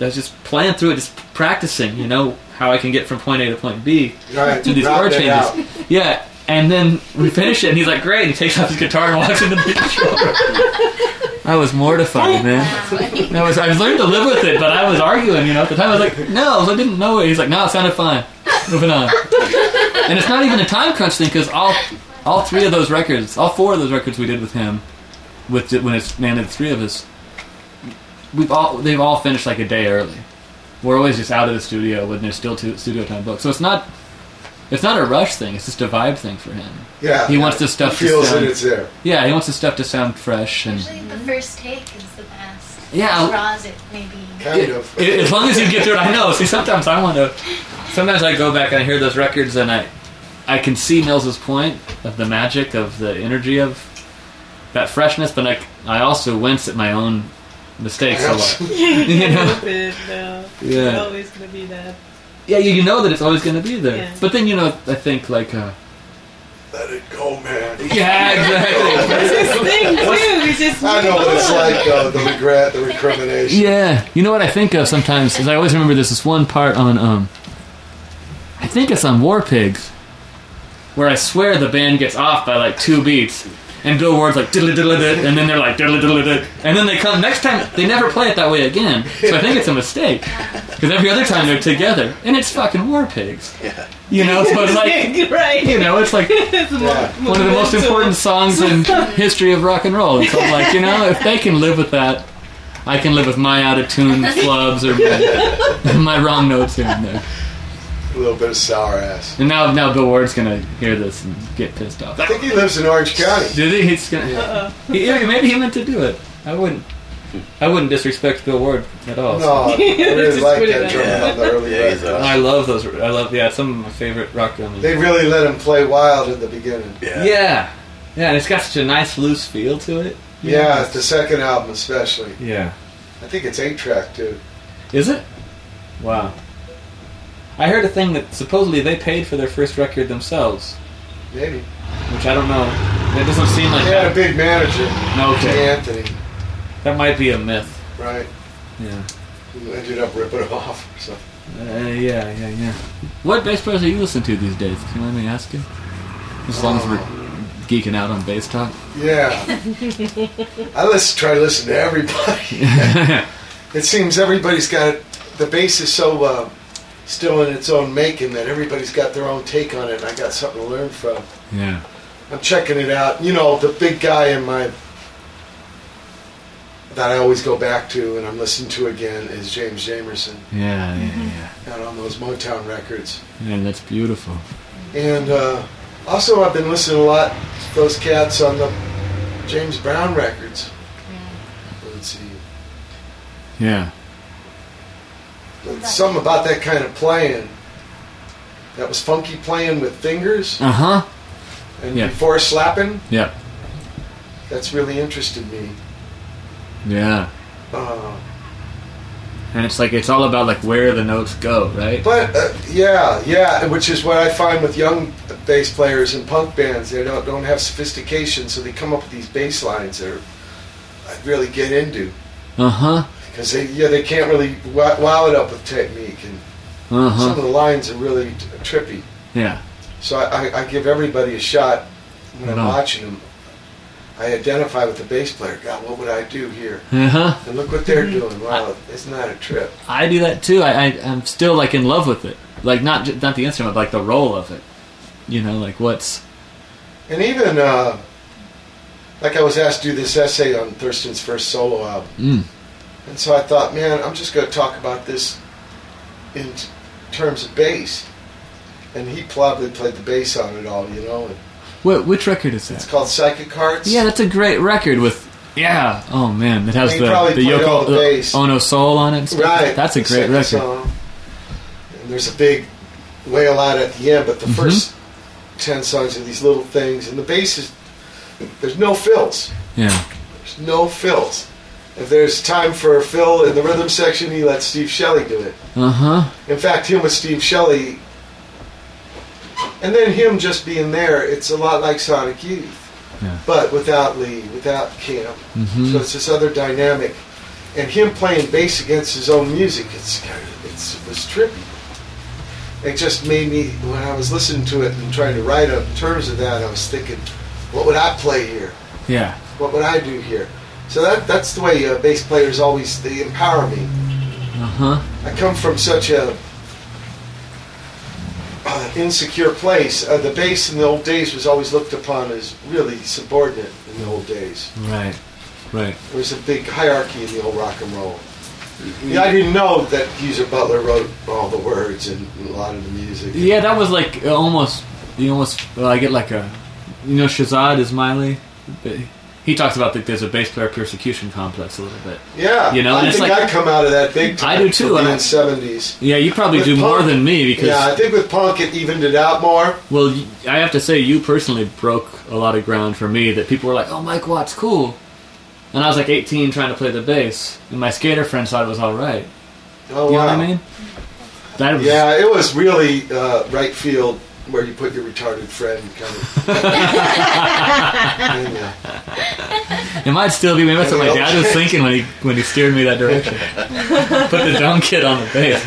I was just playing through it, just practicing. You know how I can get from point A to point B
Right,
through these chord changes. Yeah, and then we finish it, and he's like, "Great!" He takes off his guitar and walks into the intro. I was mortified, man. I was I was learning to live with it, but I was arguing. You know, at the time I was like, "No, I didn't know it." He's like, "No, it sounded fine." Moving on. And it's not even a time crunch thing because all all three of those records, all four of those records we did with him, with when it's man, the three of us, we've all they've all finished like a day early. We're always just out of the studio when there's still two studio time booked. So it's not it's not a rush thing. It's just a vibe thing for him.
Yeah,
he
yeah.
wants the stuff
He feels
to sound.
that it's there.
Yeah, he wants the stuff to sound fresh and.
Usually the first take is the best.
Yeah.
Draws it maybe.
Kind of.
I- As long as you get through it, I know. See, sometimes I want to. Sometimes I go back and I hear those records and I, I can see Nels's point of the magic of the energy of that freshness, but I, I also wince at my own mistakes a lot. you know?
Bit, no.
Yeah.
It's always gonna be that.
Yeah, you, you know that it's always going to be there.
Yeah.
But then you know, I think like. Uh,
Let it go, man.
Yeah, exactly.
It's his thing too. We just.
I know what it's like, though. The regret, the recrimination.
Yeah, you know what I think of sometimes is I always remember this this one part on um, I think it's on War Pigs, where I swear the band gets off by like two beats, and Bill Ward's like diddly diddly did, and then they're like diddly diddly did, and then they come next time. They never play it that way again. So I think it's a mistake because every other time they're together, and it's fucking War Pigs.
Yeah.
You know, so it's like
right.
you know, it's like
It's mo-
one of the most important songs in history of rock and roll. And so I'm like, you know, if they can live with that, I can live with my out of tune flubs or my, my wrong notes here and there.
A little bit of sour ass.
And now, now Bill Ward's gonna hear this and get pissed off.
I think he lives in Orange County.
Did he? He's gonna. He, yeah, maybe he meant to do it. I wouldn't. I wouldn't disrespect Bill Ward at all.
No, I really like that
on.
drum on the early
Yeah,
records.
I love those. I love yeah. Some of my favorite rock drummers.
They really let him play wild in the beginning.
Yeah.
yeah, yeah, and it's got such a nice loose feel to it.
Yeah, the second album especially.
Yeah.
I think it's eight track too.
Is it? Wow. I heard a thing that supposedly they paid for their first record themselves,
Maybe.
which I don't know. That doesn't seem like
They had a
that.
big manager,
No,
Jay
okay.
Anthony,
That might be a myth.
right?
Yeah.
Who ended up ripping him off or something.
Uh, yeah, yeah, yeah. What bass players are you listening to these days? Can you let me ask you? As long as we're geeking out on bass talk.
Yeah. I listen, try to listen to everybody. it seems everybody's got it. The bass is so uh, still in its own making that everybody's got their own take on it, and I got something to learn from.
yeah.
I'm checking it out. You know, the big guy in my that I always go back to and I'm listening to again is James Jamerson,
Yeah, yeah, yeah.
out on those Motown records.
Yeah, that's beautiful.
And uh, also, I've been listening a lot to those cats on the James Brown records. Let's see.
Yeah.
Something about that kind of playing. That was funky playing with fingers
Uh huh.
and
yeah.
before slapping.
Yeah.
That's really interested me.
Yeah.
Uh,
And it's like it's all about like where the notes go, right?
But uh, yeah, yeah, which is what I find with young bass players in punk bands. They don't don't have sophistication, so they come up with these bass lines that are, I really get into
Uh huh.
Because they yeah they can't really wa- wow it up with technique, and
Uh
some of the lines are really t- trippy.
Yeah.
So I, I, I give everybody a shot when I'm watching them. I identify with the bass player. God, what would I do here?
Uh huh.
And look what they're doing. Wow, it's not a trip?
I do that too. I, I I'm still like in love with it. Like not not the instrument, but like the role of it. You know, like what's
And even uh, like I was asked to do this essay on Thurston's first solo album,
mm,
and so I thought, man, I'm just going to talk about this in t- terms of bass. And he probably played the bass on it all, you know. And
what which record is that?
it's called Psychic Hearts.
Yeah, that's a great record with. Yeah. Oh man, it has
He
the
probably
the Yoko
the bass.
Ono Soul on it.
Right.
That's a great record.
song. And there's a big wail out at the end, but the
Mhm.
first ten songs are these little things, and the bass is there's no fills.
Yeah.
There's no fills. If there's time for fill in the rhythm section, he lets Steve Shelley do it.
Uh huh.
In fact, him with Steve Shelley, and then him just being there, it's a lot like Sonic Youth,
Yeah.
but without Lee, without Camp.
Mhm.
So it's this other dynamic, and him playing bass against his own music. It's kind of, it's it was trippy. It just made me when I was listening to it and trying to write up in terms of that. I was thinking, what would I play here?
Yeah.
What would I do here? So that that's the way uh, bass players always they empower me.
Uh huh.
I come from such a uh, insecure place. Uh, the bass in the old days was always looked upon as really subordinate in the old days.
Right. Right.
There was a big hierarchy in the old rock and roll. Yeah, I didn't know that Geezer Butler wrote all the words and a lot of the music.
Yeah, that was like uh, almost. You almost. Well, I get like a. You know, Shahzad is Ismaily. He talks about that there's a bass player persecution complex a little bit.
Yeah,
You know,
I
and it's
think
like-
I come out of that big time.
I do too, and
being seventies.
Yeah, you probably
With
do more than me because.
Yeah, I think with punk it evened it out more.
Well, I have to say, you personally broke a lot of ground for me that people were like, oh, Mike Watt's cool. And I was like 18 trying to play the bass, and my skater friends thought it was alright.
Oh
you know what I mean? That was,
Yeah, it was really uh, right field where you put your retarded friend kind of. Yeah.
It might still be. Maybe that's what my dad was thinking when he when he steered me that direction. Put the dumb kid on the bass.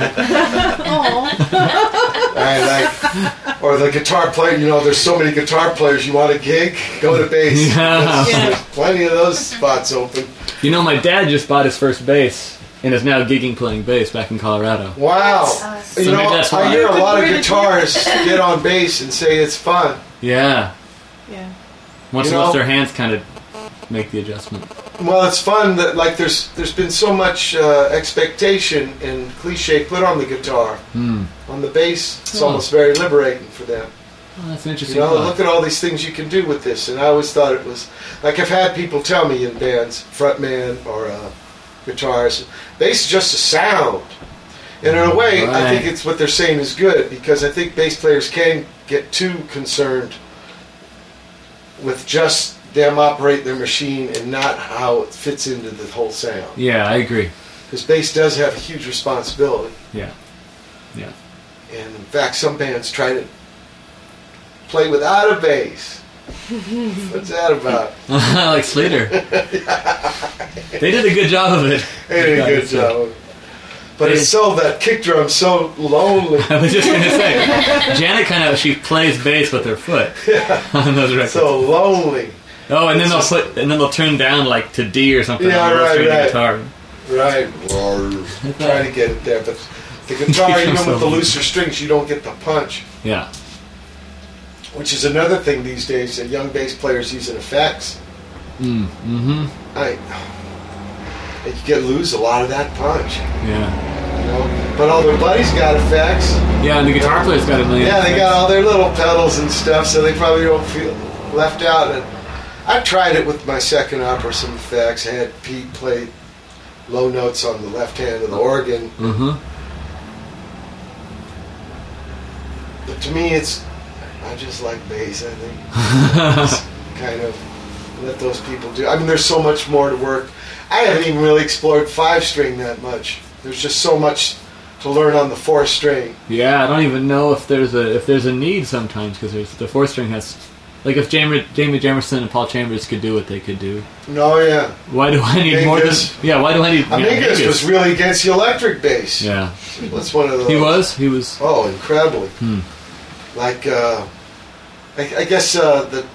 And like, or the guitar player, you know, there's so many guitar players. You want a gig? Go to bass.
Yeah.
There's, there's plenty of those spots open.
You know, my dad just bought his first bass and is now gigging playing bass back in Colorado.
Wow.
So
you know,
that's
I hear a lot of guitarists get on bass and say it's fun.
Yeah.
Yeah.
Once
You
they lift
know-
their hands, kind of make the adjustment.
Well, it's fun that like there's there's been so much uh, expectation and cliche put on the guitar.
Hmm.
On the bass, it's
Oh.
almost very liberating for them.
Oh, that's an
You know, look at all these things you can do with this. And I always thought it was like I've had people tell me in bands, frontman or uh, guitars, bass is just a sound. And in a way, I think it's what they're saying is good because I think bass players can get too concerned with just them operate their machine and not how it fits into the whole sound.
Yeah, I agree.
Because bass does have a huge responsibility.
Yeah. Yeah.
And in fact, some bands try to play without a bass. What's that about?
like Slater. They did a good job of it.
They did a good job. But it's so that kick drum's so lonely.
I was just gonna say, Janet kind of she plays bass with her foot on those records.
So lonely.
oh, and then they'll
just-
put and then they'll turn down like to D or something
Yeah,
on the
right, right.
guitar.
Right. Try to get it there, but the guitar, even with the looser strings, you don't get the punch.
Yeah.
Which is another thing these days that young bass players using effects.
Mm. Mm-hmm.
I, you get lose a lot of that punch.
Yeah.
You know? But all their buddies got effects.
Yeah, and the guitar player's got a million.
Yeah, they got all their little pedals and stuff, so they probably don't feel left out. And I tried it with my second opera, some effects. I had Pete play low notes on the left hand of the organ.
Mm-hmm.
But to me, it's I just like bass. I think Just kind of let those people do. I mean, there's so much more to work. I haven't even really explored five string that much. There's just so much to learn on the four string.
Yeah, I don't even know if there's a if there's a need sometimes because the four string has like if Jamie Jamie Jamerson and Paul Chambers could do what they could do.
No, yeah.
Why do I need more than yeah? Why do I need? yeah,
Mingus was really against the electric bass.
Yeah.
That's one of those.
He was. He was.
Oh, incredibly.
Hmm.
Like, uh, I, I guess uh, the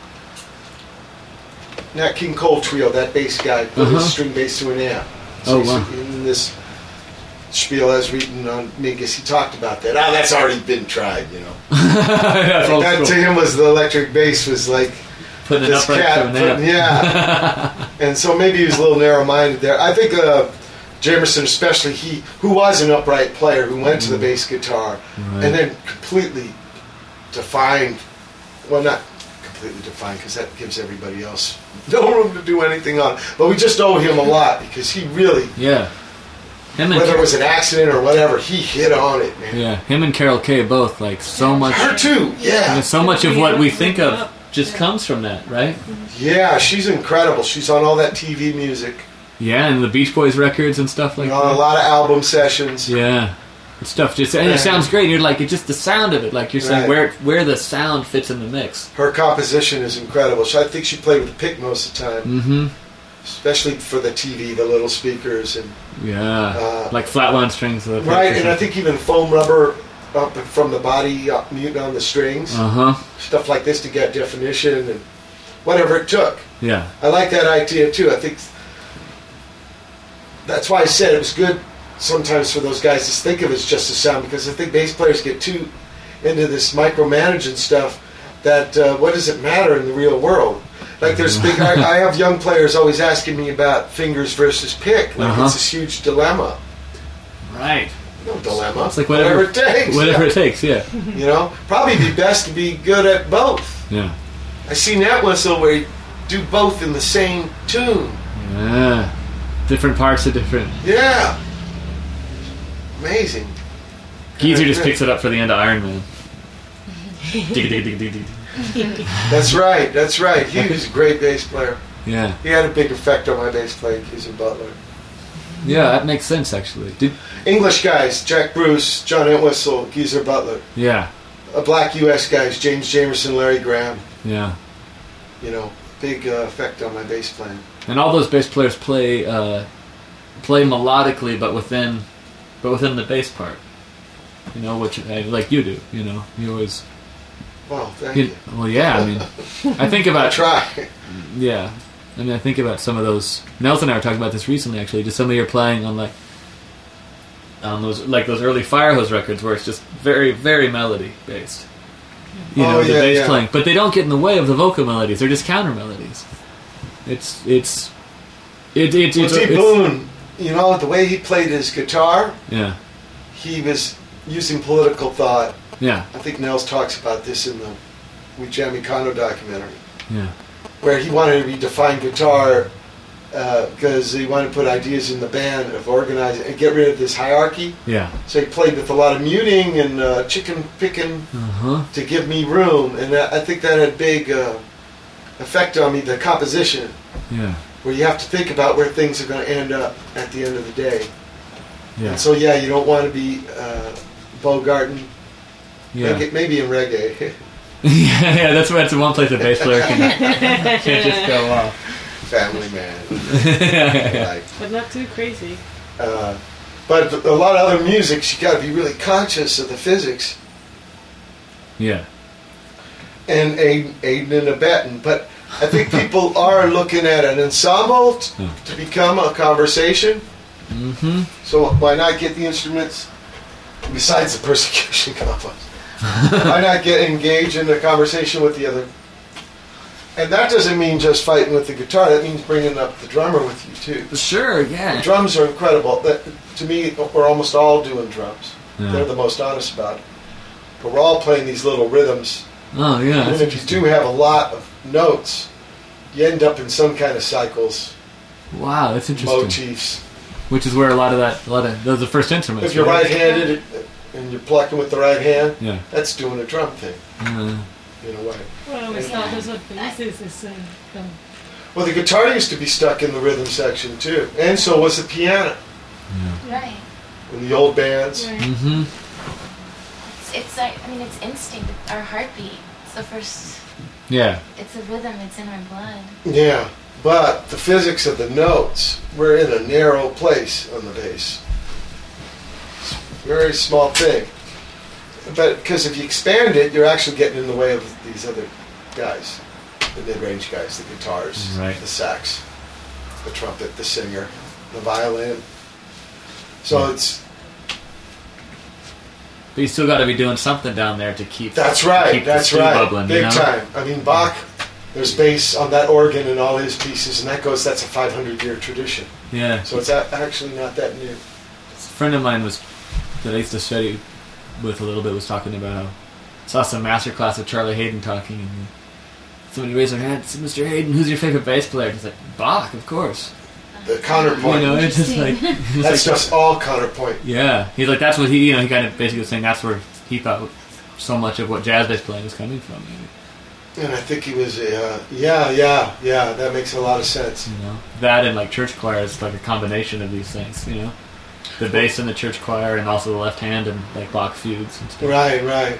Nat King Cole trio, that bass guy, put
Uh-huh.
his string bass to an amp.
Oh,
he's-
wow.
In this spiel I was reading on Mingus, he talked about that. Oh, that's already been tried, you know.
That's old
that
school.
to him was the electric bass was like
Putting it
this
upright
cat
to an amp.
putting- yeah. and so maybe he was a little narrow-minded there. I think uh, Jamerson, especially he, who was an upright player, who went to the bass guitar, and then completely defined. Well, not completely defined because that gives everybody else no room to do anything on. it. But we just owe him a lot because he really,
Yeah. Him and
whether it was an accident or whatever, he hit on it, man.
yeah, him and Carol Kaye both like so much.
Her too, yeah.
And so much of what we think of just comes from that, right?
Yeah, she's incredible. She's on all that TV music,
Yeah, and the Beach Boys records and stuff like
on a
that.
lot of album sessions.
Yeah. And stuff just and it sounds great. You're like it's just the sound of it, like you're saying
Right.
where where the sound fits in the mix.
Her composition is incredible. So I think she played with a pick most of the time,
Mm-hmm.
especially for the TV, the little speakers, and
Yeah.
Uh,
like flatline strings. The
right. And I think even foam rubber up from the body, uh, muting on the strings,
Uh huh.
stuff like this to get definition and whatever it took.
Yeah.
I like that idea too. I think that's why I said it was good sometimes for those guys to think of it as just a sound because I think bass players get too into this micromanaging stuff that uh, what does it matter in the real world? Like there's big. I, I have young players always asking me about fingers versus pick. Like
Uh-huh.
it's this huge dilemma.
Right.
No dilemma.
It's like whatever,
it takes.
Whatever
yeah.
it takes. Yeah.
You know, probably be best to be good at both.
Yeah.
I seen that whistle where you do both in the same tune.
Yeah. Different parts of different.
Yeah. Amazing.
Geezer just picks it up for the end of Iron Man. Dig, dig, dig, dig, dig.
That's right. That's right. He was a great bass player.
Yeah.
He had a big effect on my bass playing, Geezer Butler.
Yeah, that makes sense actually. Did
English guys, Jack Bruce, John Entwistle, Geezer Butler.
yeah.
Uh, black U.S. guys, James Jamerson, Larry Graham.
Yeah.
You know, big uh, effect on my bass playing.
And all those bass players play uh, play melodically, but within but within the bass part. You know, which uh, like you do. You know, you always.
Well, thank
you-
you.
Well, yeah. I mean, I think about
I try.
Yeah, I mean, I think about some of those. Nelson and I were talking about this recently, actually. Just some of your playing on like on those like those early Firehose records, where it's just very, very melody based. You know,
Oh,
the
yeah,
bass
yeah.
playing, but they don't get in the way of the vocal melodies. They're just counter melodies. It's it's it, it,
Well,
it's it's-
Boon, you know, the way he played his guitar,
Yeah,
he was using political thought.
yeah,
I think Nels talks about this in the We Jam Econo documentary,
yeah,
where he wanted to redefine guitar because he wanted to put ideas in the band of organizing and get rid of this hierarchy.
yeah.
So he played with a lot of muting and uh, chicken picking
Uh huh.
to give me room, and I I think that had big uh, effect on me. The composition,
Yeah,
where you have to think about where things are going to end up at the end of the day.
yeah,
And so yeah, you don't want to be uh, Bogarten.
yeah.
Maybe, maybe in reggae.
yeah, yeah. That's that's the one place a bass player can can't just go off.
Family man. like,
But not too crazy.
uh, but a lot of other music, you got to be really conscious of the physics
Yeah,
and aid, aiding and abetting. But I think people are looking at an ensemble t- to become a conversation.
mm-hmm.
So why not get the instruments besides the persecution combos? why not get engaged in a conversation with the other? And that doesn't mean just fighting with the guitar. That means bringing up the drummer with you too.
Sure, yeah.
The drums are incredible. That, to me, we're almost all doing drums.
Yeah.
They're the most honest about it. But we're all playing these little rhythms.
Oh yeah,
and if you do have a lot of notes, you end up in some kind of cycles,
Wow, that's interesting.
motifs.
Which is where a lot of that, a lot of those are the first instruments.
If you're
right?
right-handed and you're plucking with the right hand,
Yeah.
that's doing a drum thing
Uh,
in a way.
Well, it's not that's what basis is uh.
Well, the guitar used to be stuck in the rhythm section too, and so was the piano
Right.
in the old bands.
mm-hmm.
It's, it's like, I mean, it's instinct, our heartbeat. It's the first,
Yeah.
it's a rhythm, it's in our blood.
Yeah, but the physics of the notes, we're in a narrow place on the bass. It's a very small thing. But because if you expand it, you're actually getting in the way of these other guys, the mid-range guys, the guitars,
Right.
the sax, the trumpet, the singer, the violin. So it's
But you still got to be doing something down there to keep.
That's right.
keep
That's right.
Bubbling,
Big
you know?
time. I mean, Bach. There's bass on that organ and all his pieces, and that goes. That's a 500 year tradition.
Yeah.
So it's a- actually not that new.
A friend of mine was that I used to study with a little bit was talking about how saw some master class of Charlie Haden talking, and somebody raised their hand, said, "Mr. Haden, who's your favorite bass player?" He's like, "Bach, of course."
The counterpoint.
You know, it's just like it's
that's
like-
just all counterpoint.
Yeah, he's like that's what he you know he kind of basically was saying that's where he thought so much of what jazz bass playing was coming from. Maybe.
And I think he was. Uh, yeah, yeah, yeah. That makes a lot of sense.
You know that and like church choir is like a combination of these things. You know, the bass in the church choir and also the left hand and like Bach fugues and stuff.
Right, right.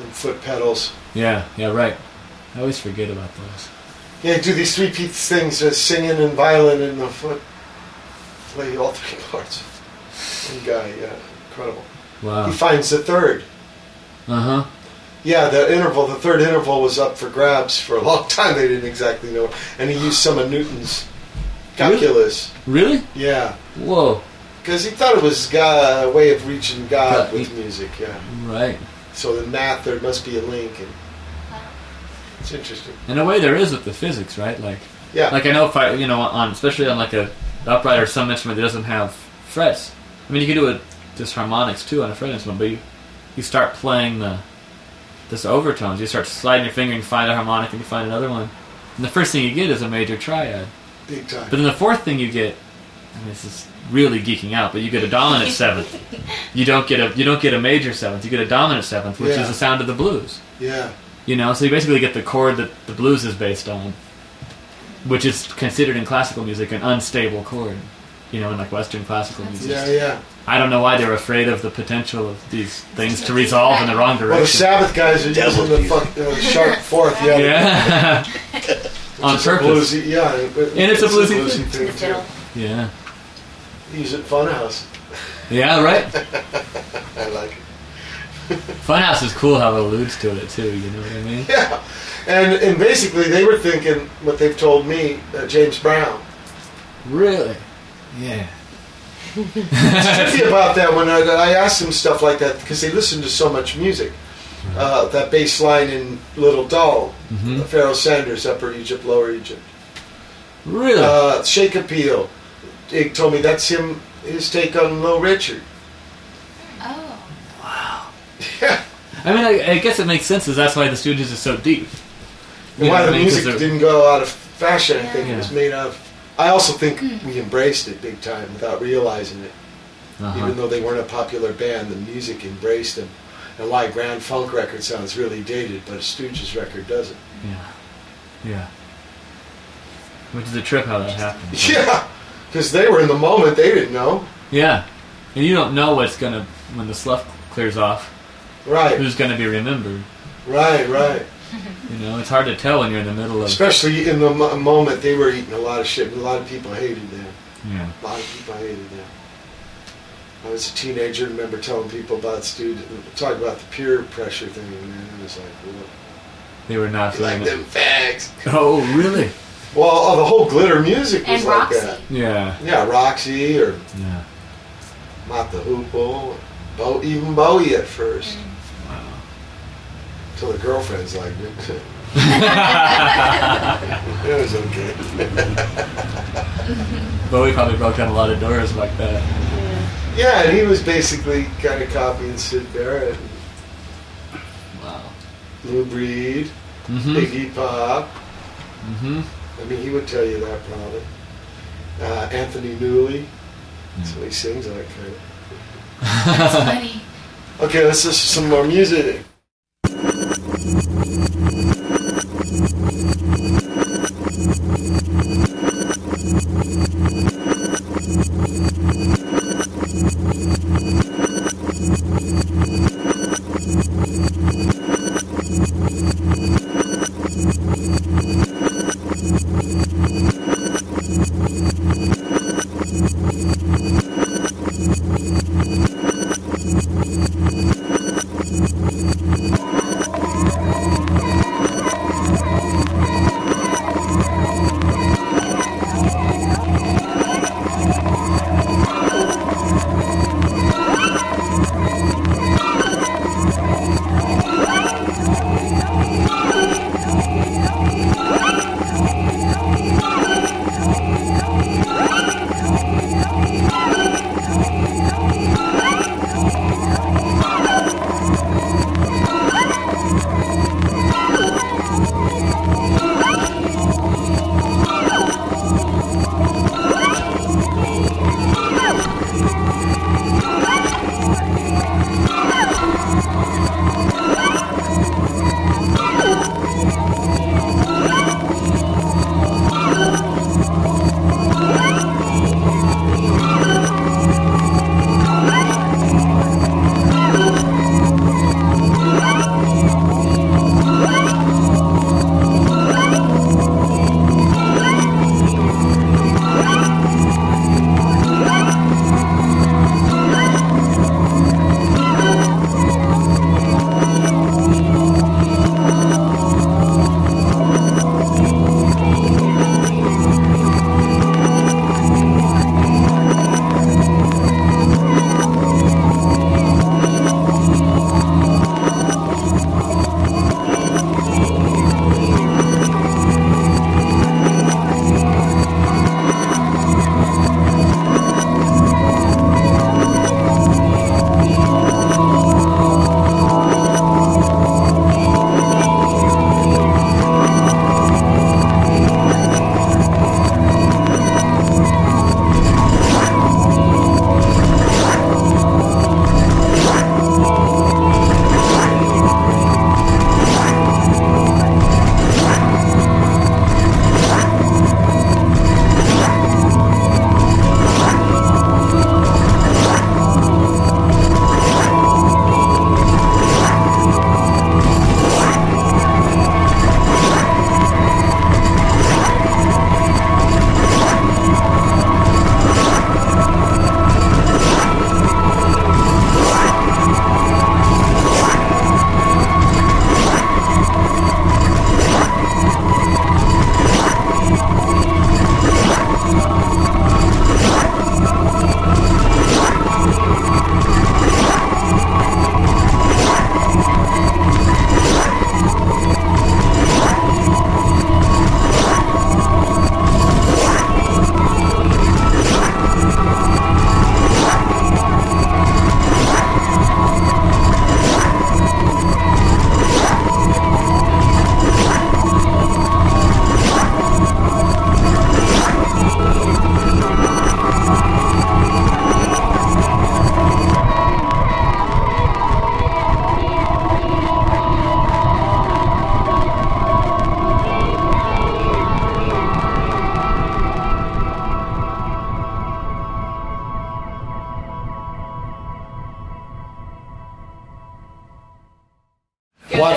And foot pedals.
Yeah, yeah, right. I always forget about those.
Yeah, do these three piece things: uh, singing and violin and the foot. Play all three parts. One guy, yeah, incredible.
Wow.
He finds the third.
Uh huh.
Yeah, the interval, the third interval was up for grabs for a long time. They didn't exactly know, and he used some of Newton's calculus.
Really?
Yeah,
Whoa.
because he thought it was God, a way of reaching God
God,
with music. Yeah.
Right.
So in math, there must be a link, and it's interesting.
In a way, there is with the physics, right? Like,
Yeah.
like I know if I, you know, on especially on like a upright or some instrument that doesn't have frets. I mean, you can do it just harmonics too on a fret instrument, but you you start playing the this overtones. You start sliding your finger and you find a harmonic, and you find another one, and the first thing you get is a major triad.
Big time.
But then the fourth thing you get, I mean, this is really geeking out, but you get a dominant seventh. You don't get a you don't get a major seventh. You get a dominant seventh, which
Yeah.
is the sound of the blues.
Yeah.
You know, so you basically get the chord that the blues is based on, which is considered in classical music an unstable chord. You know, in like Western classical music.
Yeah, yeah.
I don't know why they're afraid of the potential of these things to resolve in the wrong direction.
Well, the. Sabbath guys are
Devil's
using the
music.
fuck, uh, sharp fourth. Yeah.
Yeah.
Which
On purpose.
A bluesy, yeah.
And it's a bluesy thing.
thing too.
Yeah.
Use it Funhouse.
Yeah, right?
I like it.
Funhouse is cool how it alludes to it too. You know what I mean?
Yeah, and and basically they were thinking what they've told me, uh, James Brown.
Really? Yeah.
It's tricky about that when I, I asked them stuff like that because they listen to so much music. Uh, that bass line in Little Doll,
Mhm.
Pharoah Sanders, Upper Egypt, Lower Egypt.
Really?
Uh, Shake Appeal. He told me that's him, his take on Low Richard.
Oh.
I mean, I, I guess it makes sense. Is that's why the Stooges is so deep.
And
You know
why the
I mean? 'Cause
music didn't go out of fashion, I think
Yeah.
it was made of. I also think we embraced it big time without realizing it.
Uh-huh.
Even though they weren't a popular band, the music embraced them. And why Grand Funk record sounds really dated, but a Stooges record doesn't.
Yeah. Yeah. Which is a trip how that happened.
Yeah, because they were in the moment, they didn't know.
Yeah. And you don't know what's gonna when the slough clears off.
Right.
Who's gonna be remembered?
Right, right.
You know, it's hard to tell when you're in the middle of.
Especially in the mo- moment, they were eating a lot of shit. and A lot of people hated them.
Yeah.
A lot of people hated them. I was a teenager remember telling people about student, talk about the peer pressure thing, and man, it was like, well,
They were not
like them fags.
Oh, really?
Well, oh, the whole glitter music was
And
like
Roxy.
that.
Yeah.
Yeah, Roxy or
Yeah.
Mott the Hoople, Bo, even Bowie at first.
Wow.
Till the girlfriends liked it. it was okay.
Bowie probably broke down a lot of doors like that.
yeah, and he was basically kind of copying Syd Barrett,
Wow.
Lou Reed,
Mhm.
Iggy Pop.
Mm-hmm.
I mean, he would tell you that probably. Uh, Anthony Newley. That's what he sings like, kind of.
That's funny.
Okay, let's listen to some more music.
Thank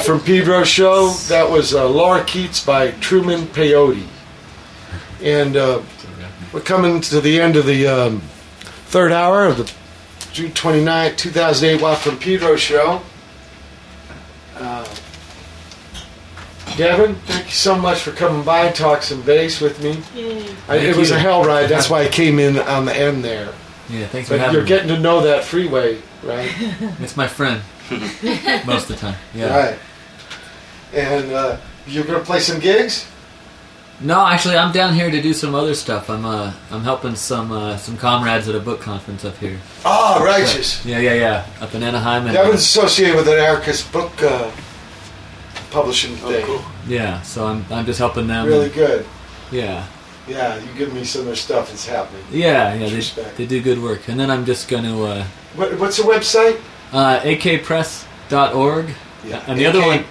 from Pedro show. That was uh, Lorikeets by Truman Peyote. And uh, we're coming to the end of the um, third hour of the June 29, 2008 Watt from Pedro show. Uh, Devin, thank you so much for coming by and talk some bass with me. I, it
Thank
was
you.
a hell ride. That's why I came in on the end there.
Yeah, thanks for
But
having
you're
me.
getting to know that freeway, right?
It's my friend. Most of the time. Yeah.
Right. And uh, you're going to play some gigs?
No, actually, I'm down here to do some other stuff. I'm uh, I'm helping some uh, some comrades at a book conference up here.
Oh, righteous.
Yeah, yeah, yeah. Up in Anaheim. And,
Devin's associated with an anarchist book uh, publishing thing.
Yeah, so I'm I'm just helping them.
Really good.
Yeah.
Yeah, you give me some of their stuff. It's happening.
Yeah, yeah, they, they do good work. And then I'm just going to uh,
What, what's the website?
uh, akpress.org.
Yeah.
And the other one,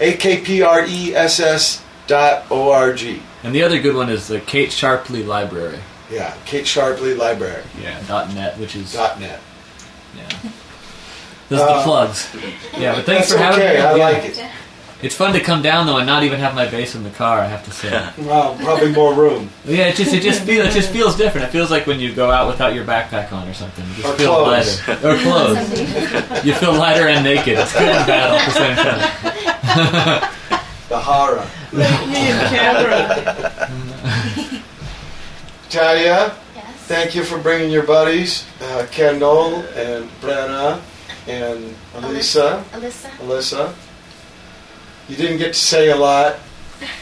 AKPRESS dot O-R-G.
and the other good one is the Kate Sharpley Library.
Yeah, Kate Sharpley Library.
Yeah, dot net, which is
Dot net.
yeah. Those are
Uh,
the plugs. Yeah, but thanks
That's
for having
okay,
me.
I
Yeah.
like it.
It's fun to come down though and not even have my bass in the car. I have to say.
Well, probably more room.
Yeah, it just it just feels it just feels different. It feels like when you go out without your backpack on or something. It just
Or
feels
clothes.
lighter. Or clothes. you feel lighter and naked. It's good and bad all at the same time.
The horror.
Me and camera.
Talia,
Yes.
thank you for bringing your buddies, uh, Kendall and Brenna and Elisa,
Alyssa.
Alyssa. You didn't get to say a lot.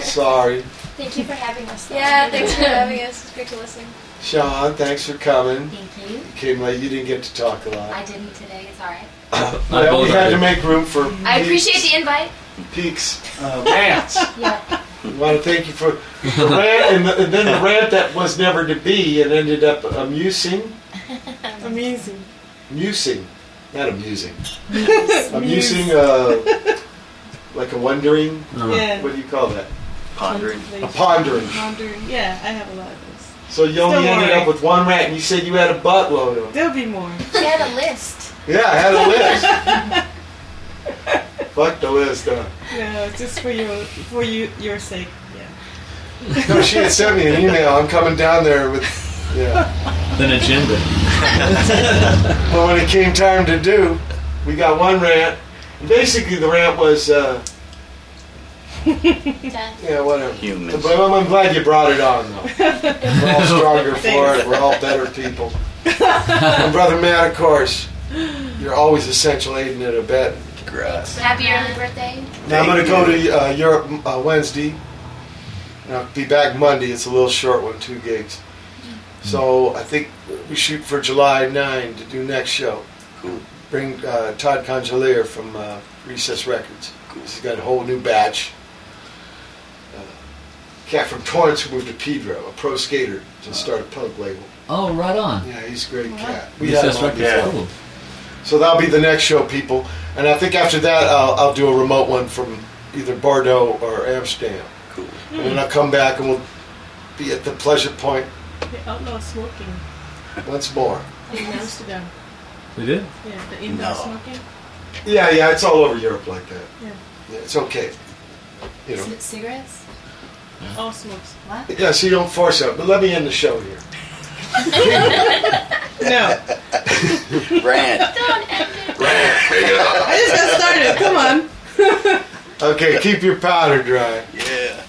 Sorry.
Thank you for having us.
Yeah, thanks for having us. It's great to listen.
Sean, thanks for coming.
Thank you.
You came late. You didn't get to talk a lot.
I didn't today. It's all right.
well, we had to make room for
I appreciate the invite.
Peaks uh, rants.
Yeah.
I want to thank you for the rant, and, the, and then the rant that was never to be and ended up amusing.
Amusing.
Musing, not amusing. Amusing, uh, like a wondering.
Yeah.
What do you call that?
Pondering.
A pondering.
Pondering. Yeah, I have a lot of those.
So you only
Don't
ended
worry.
up with one rant, and you said you had a buttload of them.
There'll be more.
She had a list.
Yeah, I had a list. Fuck the list, huh?
No, it's just for your for you your sake. Yeah.
No, she had sent me an email. I'm coming down there with, yeah.
An agenda.
But when it came time to do, we got one rant. And basically, the rant was, uh, yeah, whatever.
Humans.
But I'm, I'm glad you brought it on, though. We're all stronger for it. We're all better people. and brother Matt, of course, you're always essential aiding and abetting.
Grass.
Happy early birthday.
Now I'm going to go to uh, Europe uh, Wednesday. And I'll be back Monday. It's a little short one, two gigs. So I think we shoot for July 9 to do next show.
Cool.
Bring uh, Todd Congelliere from uh, Recess Records. He's got a whole new batch. Uh, cat from Torrance who moved to Pedro, a pro skater, to start a punk label.
Oh, right on.
Yeah, he's a great cat.
Recess
had him on
Records,
before.
cool.
So that'll be the next show, people. And I think after that, I'll, I'll do a remote one from either Bordeaux or Amsterdam.
Cool.
And then I'll come back and we'll be at the Pleasure Point
The outlaw smoking
once more.
in Amsterdam.
We did?
Yeah, the indoor
No.
smoking.
Yeah, yeah, it's all over Europe like that.
Yeah.
Yeah, it's okay. You know.
C- cigarettes?
All smokes.
What?
Yeah, so you don't force it. But let me end the show here.
No,
Rant.
Don't end it.
I just got started. Come on.
Okay, keep your powder dry.
Yeah.